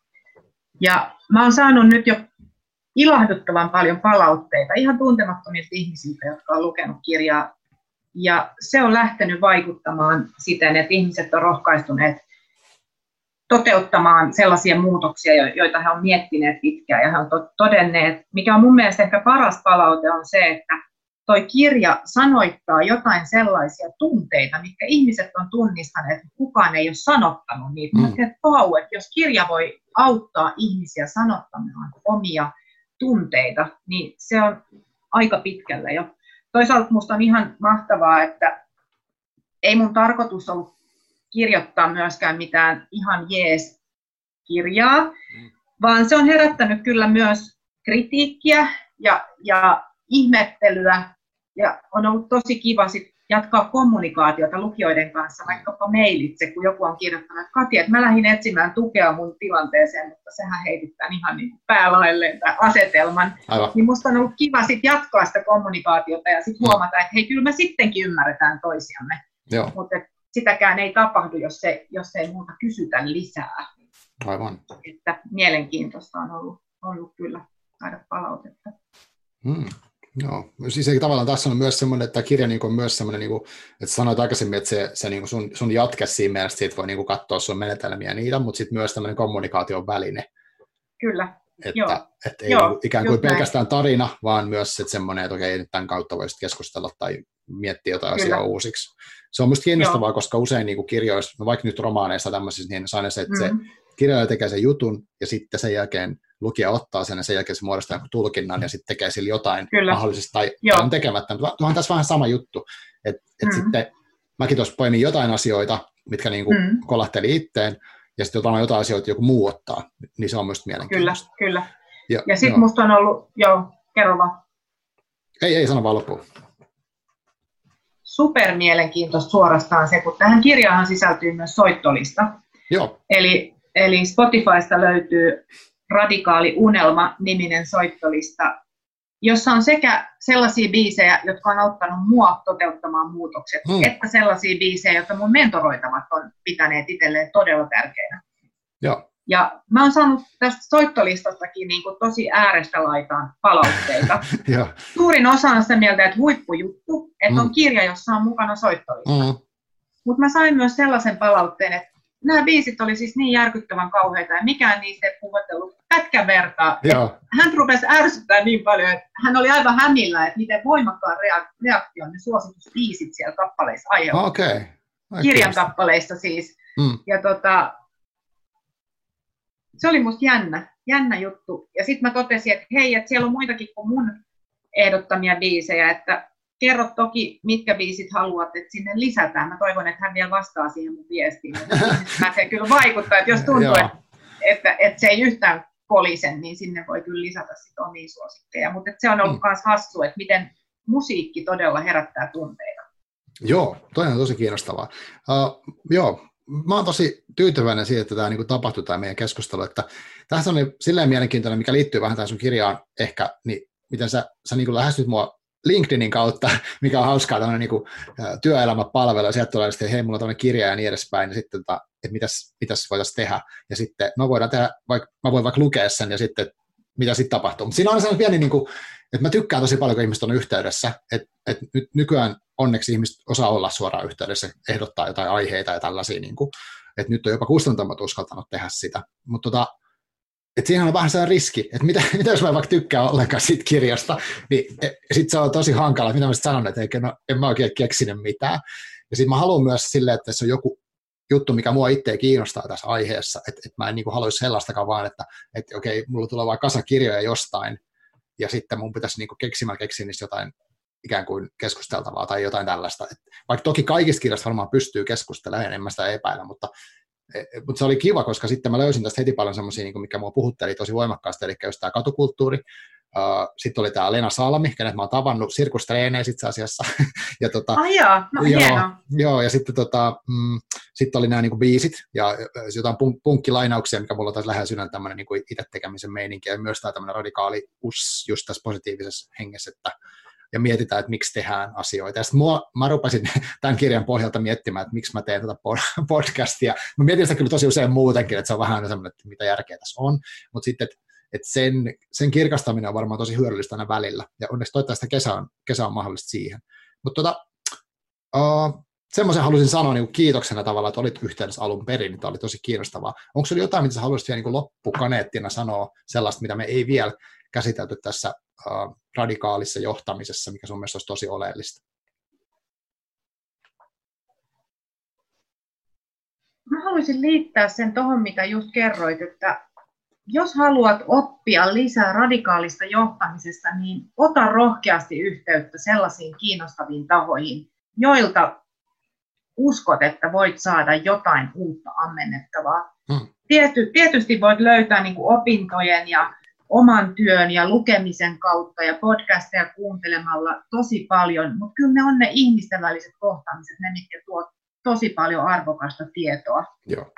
Ja mä oon saanut nyt jo ilahduttavan paljon palautteita ihan tuntemattomilta ihmisiltä, jotka on lukenut kirjaa. Ja se on lähtenyt vaikuttamaan siten, että ihmiset on rohkaistuneet toteuttamaan sellaisia muutoksia, joita he ovat miettineet pitkään ja he ovat todenneet. Mikä on mun mielestä ehkä paras palaute on se, että toi kirja sanoittaa jotain sellaisia tunteita, mitkä ihmiset on tunnistaneet, että kukaan ei ole sanottanut niitä. Mm. että vau, että jos kirja voi auttaa ihmisiä sanottamaan omia tunteita, niin se on aika pitkällä jo. Toisaalta minusta on ihan mahtavaa, että ei mun tarkoitus ollut kirjoittaa myöskään mitään ihan jees kirjaa, mm. vaan se on herättänyt kyllä myös kritiikkiä ja, ja ihmettelyä ja on ollut tosi kiva sit jatkaa kommunikaatiota lukijoiden kanssa, vaikkapa mailitse, kun joku on kirjoittanut, että Kati, että mä lähdin etsimään tukea mun tilanteeseen, mutta sehän heityttää ihan niin päälailleen asetelman. Aivan. Niin musta on ollut kiva sit jatkaa sitä kommunikaatiota ja sitten huomata, että hei, kyllä me sittenkin ymmärretään toisiamme. Mutta sitäkään ei tapahdu, jos, se, jos ei muuta kysytä lisää. Aivan. Että mielenkiintoista on ollut, ollut kyllä saada palautetta. Hmm. Joo, siis ei, tavallaan tässä on myös semmoinen, että kirja niin on myös semmoinen, niin kuin, että sanoit aikaisemmin, että se, se niin kuin sun, sun jatke siinä mielessä, siitä voi niin kuin katsoa sun menetelmiä niitä, mutta sitten myös tämmöinen kommunikaation väline. Kyllä, että, Joo. että ei Joo, ikään kuin pelkästään näin. tarina, vaan myös että semmoinen, että okei, nyt tämän kautta voisit keskustella tai miettiä jotain Kyllä. asiaa uusiksi. Se on minusta kiinnostavaa, Joo. koska usein niin kuin kirjoissa, no vaikka nyt romaaneissa tämmöisissä, niin aina se, että mm. se kirjailija tekee sen jutun ja sitten sen jälkeen lukija ottaa sen ja sen jälkeen se muodostaa joku tulkinnan ja sitten tekee sillä jotain Kyllä. mahdollisesti tai, tai on tekemättä. Mutta on tässä vähän sama juttu, että et mm. sitten mäkin tuossa poimin jotain asioita, mitkä niin kuin mm. kolahteli itteen, ja sitten otan jotain asioita, joku muu ottaa, niin se on myös mielenkiintoista. Kyllä, kyllä. Ja, ja sitten musta on ollut, joo, kerro vaan. Ei, ei sano vaan loppuun. Super mielenkiintoista suorastaan se, kun tähän kirjaan sisältyy myös soittolista. Joo. Eli, eli Spotifysta löytyy Radikaali unelma-niminen soittolista, jossa on sekä sellaisia biisejä, jotka on auttanut mua toteuttamaan muutokset, hmm. että sellaisia biisejä, joita mun mentoroitavat on pitäneet itselleen todella tärkeinä. Joo. Ja mä oon saanut tästä soittolistastakin niin kuin tosi äärestä laitaan palautteita. Suurin osa on sitä mieltä, että huippujuttu, että mm. on kirja, jossa on mukana soittolista. Mm. Mutta mä sain myös sellaisen palautteen, että nämä biisit oli siis niin järkyttävän kauheita ja mikään niistä ei puhutellut pätkän vertaa. Hän rupesi ärsyttää niin paljon, että hän oli aivan hämillä, että miten voimakkaan reaktion ne suositusbiisit siellä kappaleissa aiheutti. Okay. Kirjan kappaleissa siis. Mm. Ja tota, se oli musta jännä, jännä juttu. Ja sitten mä totesin, että hei, että siellä on muitakin kuin mun ehdottamia biisejä, että kerro toki, mitkä biisit haluat, että sinne lisätään. Mä toivon, että hän vielä vastaa siihen mun viestiin. se kyllä vaikuttaa, että jos tuntuu, että, että, että, se ei yhtään kolisen, niin sinne voi kyllä lisätä sit omia suosikkeja. Mutta se on ollut myös mm. hassu, että miten musiikki todella herättää tunteita. Joo, toi on tosi kiinnostavaa. Uh, joo, mä oon tosi tyytyväinen siihen, että tämä niin tapahtui tämä meidän keskustelu, että tässä on silleen mielenkiintoinen, mikä liittyy vähän tähän sun kirjaan ehkä, niin miten sä, sä niin lähestyt mua LinkedInin kautta, mikä on hauskaa, tämmöinen niin työelämäpalvelu, ja sieltä tulee sitten, hei, mulla on kirja ja niin edespäin, ja sitten, tota, että mitäs, mitäs voitaisiin tehdä, ja sitten mä, voidaan tehdä, vaikka, mä voin vaikka lukea sen, ja sitten, mitä sitten tapahtuu. Mutta siinä on sellainen pieni, niin kuin, että mä tykkään tosi paljon, kun ihmiset on yhteydessä, että, että nyt nykyään onneksi ihmiset osaa olla suoraan yhteydessä, ehdottaa jotain aiheita ja tällaisia, niin kuin, että nyt on jopa kustantamat uskaltanut tehdä sitä, mutta tota, et siinä on vähän sellainen riski, että mitä, mitä jos mä vaikka tykkään ollenkaan siitä kirjasta, niin e, sitten se on tosi hankala, mitä mä sitten sanon, että eikä, no, en mä oikein keksinyt mitään. Ja sitten mä haluan myös silleen, että se on joku juttu, mikä mua itse kiinnostaa tässä aiheessa, että, että mä en niin haluaisi sellaistakaan vaan, että, että okei, mulla tulee vain kasa kirjoja jostain, ja sitten mun pitäisi niin keksimällä keksiä niistä jotain ikään kuin keskusteltavaa tai jotain tällaista. Et vaikka toki kaikista kirjoista varmaan pystyy keskustelemaan, en mä sitä epäillä, mutta, mutta se oli kiva, koska sitten mä löysin tästä heti paljon semmoisia, niin mikä mua puhutteli tosi voimakkaasti, eli just tämä katukulttuuri, Uh, sitten oli tämä Lena Salmi, kenet mä oon tavannut sirkustreeneissä itse asiassa. ja tota, ah, joo, no, joo, joo, ja sitten tota, mm, sit oli nämä niinku biisit ja jotain punk- punkkilainauksia, mikä mulla taas lähellä sydän tämmöinen niinku itse tekemisen meininki ja myös tämä tämmöinen radikaali us just tässä positiivisessa hengessä, että ja mietitään, että miksi tehdään asioita. Ja sitten mua, mä rupesin tämän kirjan pohjalta miettimään, että miksi mä teen tätä podcastia. Mä mietin sitä kyllä tosi usein muutenkin, että se on vähän semmoinen, että mitä järkeä tässä on, mutta sitten, että että sen, sen kirkastaminen on varmaan tosi hyödyllistä aina välillä, ja onneksi toivottavasti kesä on, kesä on mahdollista siihen. Mutta tota, uh, semmoisen halusin sanoa niin kiitoksena tavalla, että olit yhteydessä alun perin, niin tämä oli tosi kiinnostavaa. Onko sinulla jotain, mitä sä haluaisit vielä niin loppukaneettina sanoa, sellaista, mitä me ei vielä käsitelty tässä radikaalissa johtamisessa, mikä sun mielestä olisi tosi oleellista? Mä haluaisin liittää sen tuohon, mitä just kerroit, että jos haluat oppia lisää radikaalista johtamisesta, niin ota rohkeasti yhteyttä sellaisiin kiinnostaviin tahoihin, joilta uskot, että voit saada jotain uutta ammennettavaa. Hmm. Tiety, tietysti voit löytää niin kuin opintojen ja oman työn ja lukemisen kautta ja podcasteja kuuntelemalla tosi paljon, mutta kyllä ne on ne ihmisten väliset kohtaamiset, ne mitkä tuovat tosi paljon arvokasta tietoa. Joo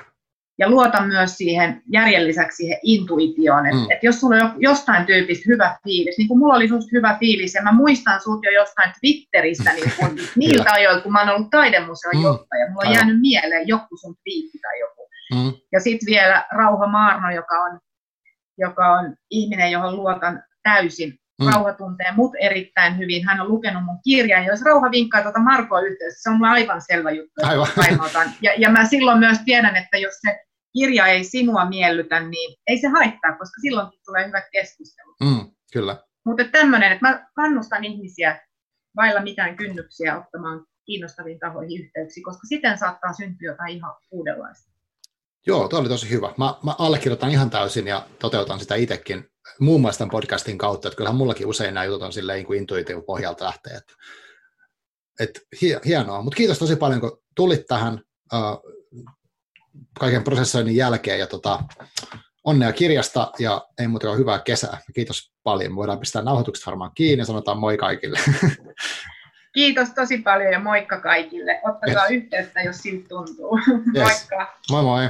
ja luota myös siihen järjen lisäksi siihen intuitioon, että mm. et jos sulla on jostain tyypistä hyvä fiilis, niin kuin mulla oli susta hyvä fiilis, ja mä muistan sut jo jostain Twitteristä niin kun, niiltä ajoilta, kun mä oon ollut taidemuseon mm. johtaja, mulla on Aivan. jäänyt mieleen joku sun twiitti tai joku. Mm. Ja sitten vielä Rauha Maarno, joka on, joka on ihminen, johon luotan täysin. Mm. Rauha tuntee mut erittäin hyvin. Hän on lukenut mun kirjan. Ja jos Rauha vinkkaa tuota Markoa yhteydessä, se on mulle aivan selvä juttu. Aivan. Ja, ja mä silloin myös tiedän, että jos se kirja ei sinua miellytä, niin ei se haittaa, koska silloin tulee hyvät keskustelut. Mm, kyllä. Mutta tämmöinen, että mä kannustan ihmisiä vailla mitään kynnyksiä ottamaan kiinnostaviin tahoihin yhteyksiä, koska siten saattaa syntyä jotain ihan uudenlaista. Joo, tuo oli tosi hyvä. Mä, mä allekirjoitan ihan täysin ja toteutan sitä itsekin muun muassa tämän podcastin kautta, että kyllähän mullakin usein nämä jutut on silleen niin kuin intuitiivun pohjalta lähtee. Että, että hienoa, mutta kiitos tosi paljon, kun tulit tähän. Kaiken prosessoinnin jälkeen ja tota, onnea kirjasta ja ei muuta kuin hyvää kesää. Kiitos paljon. Voidaan pistää nauhoitukset varmaan kiinni ja sanotaan moi kaikille. Kiitos tosi paljon ja moikka kaikille. Ottakaa yes. yhteyttä, jos siltä tuntuu. Yes. Moikka. Moi moi.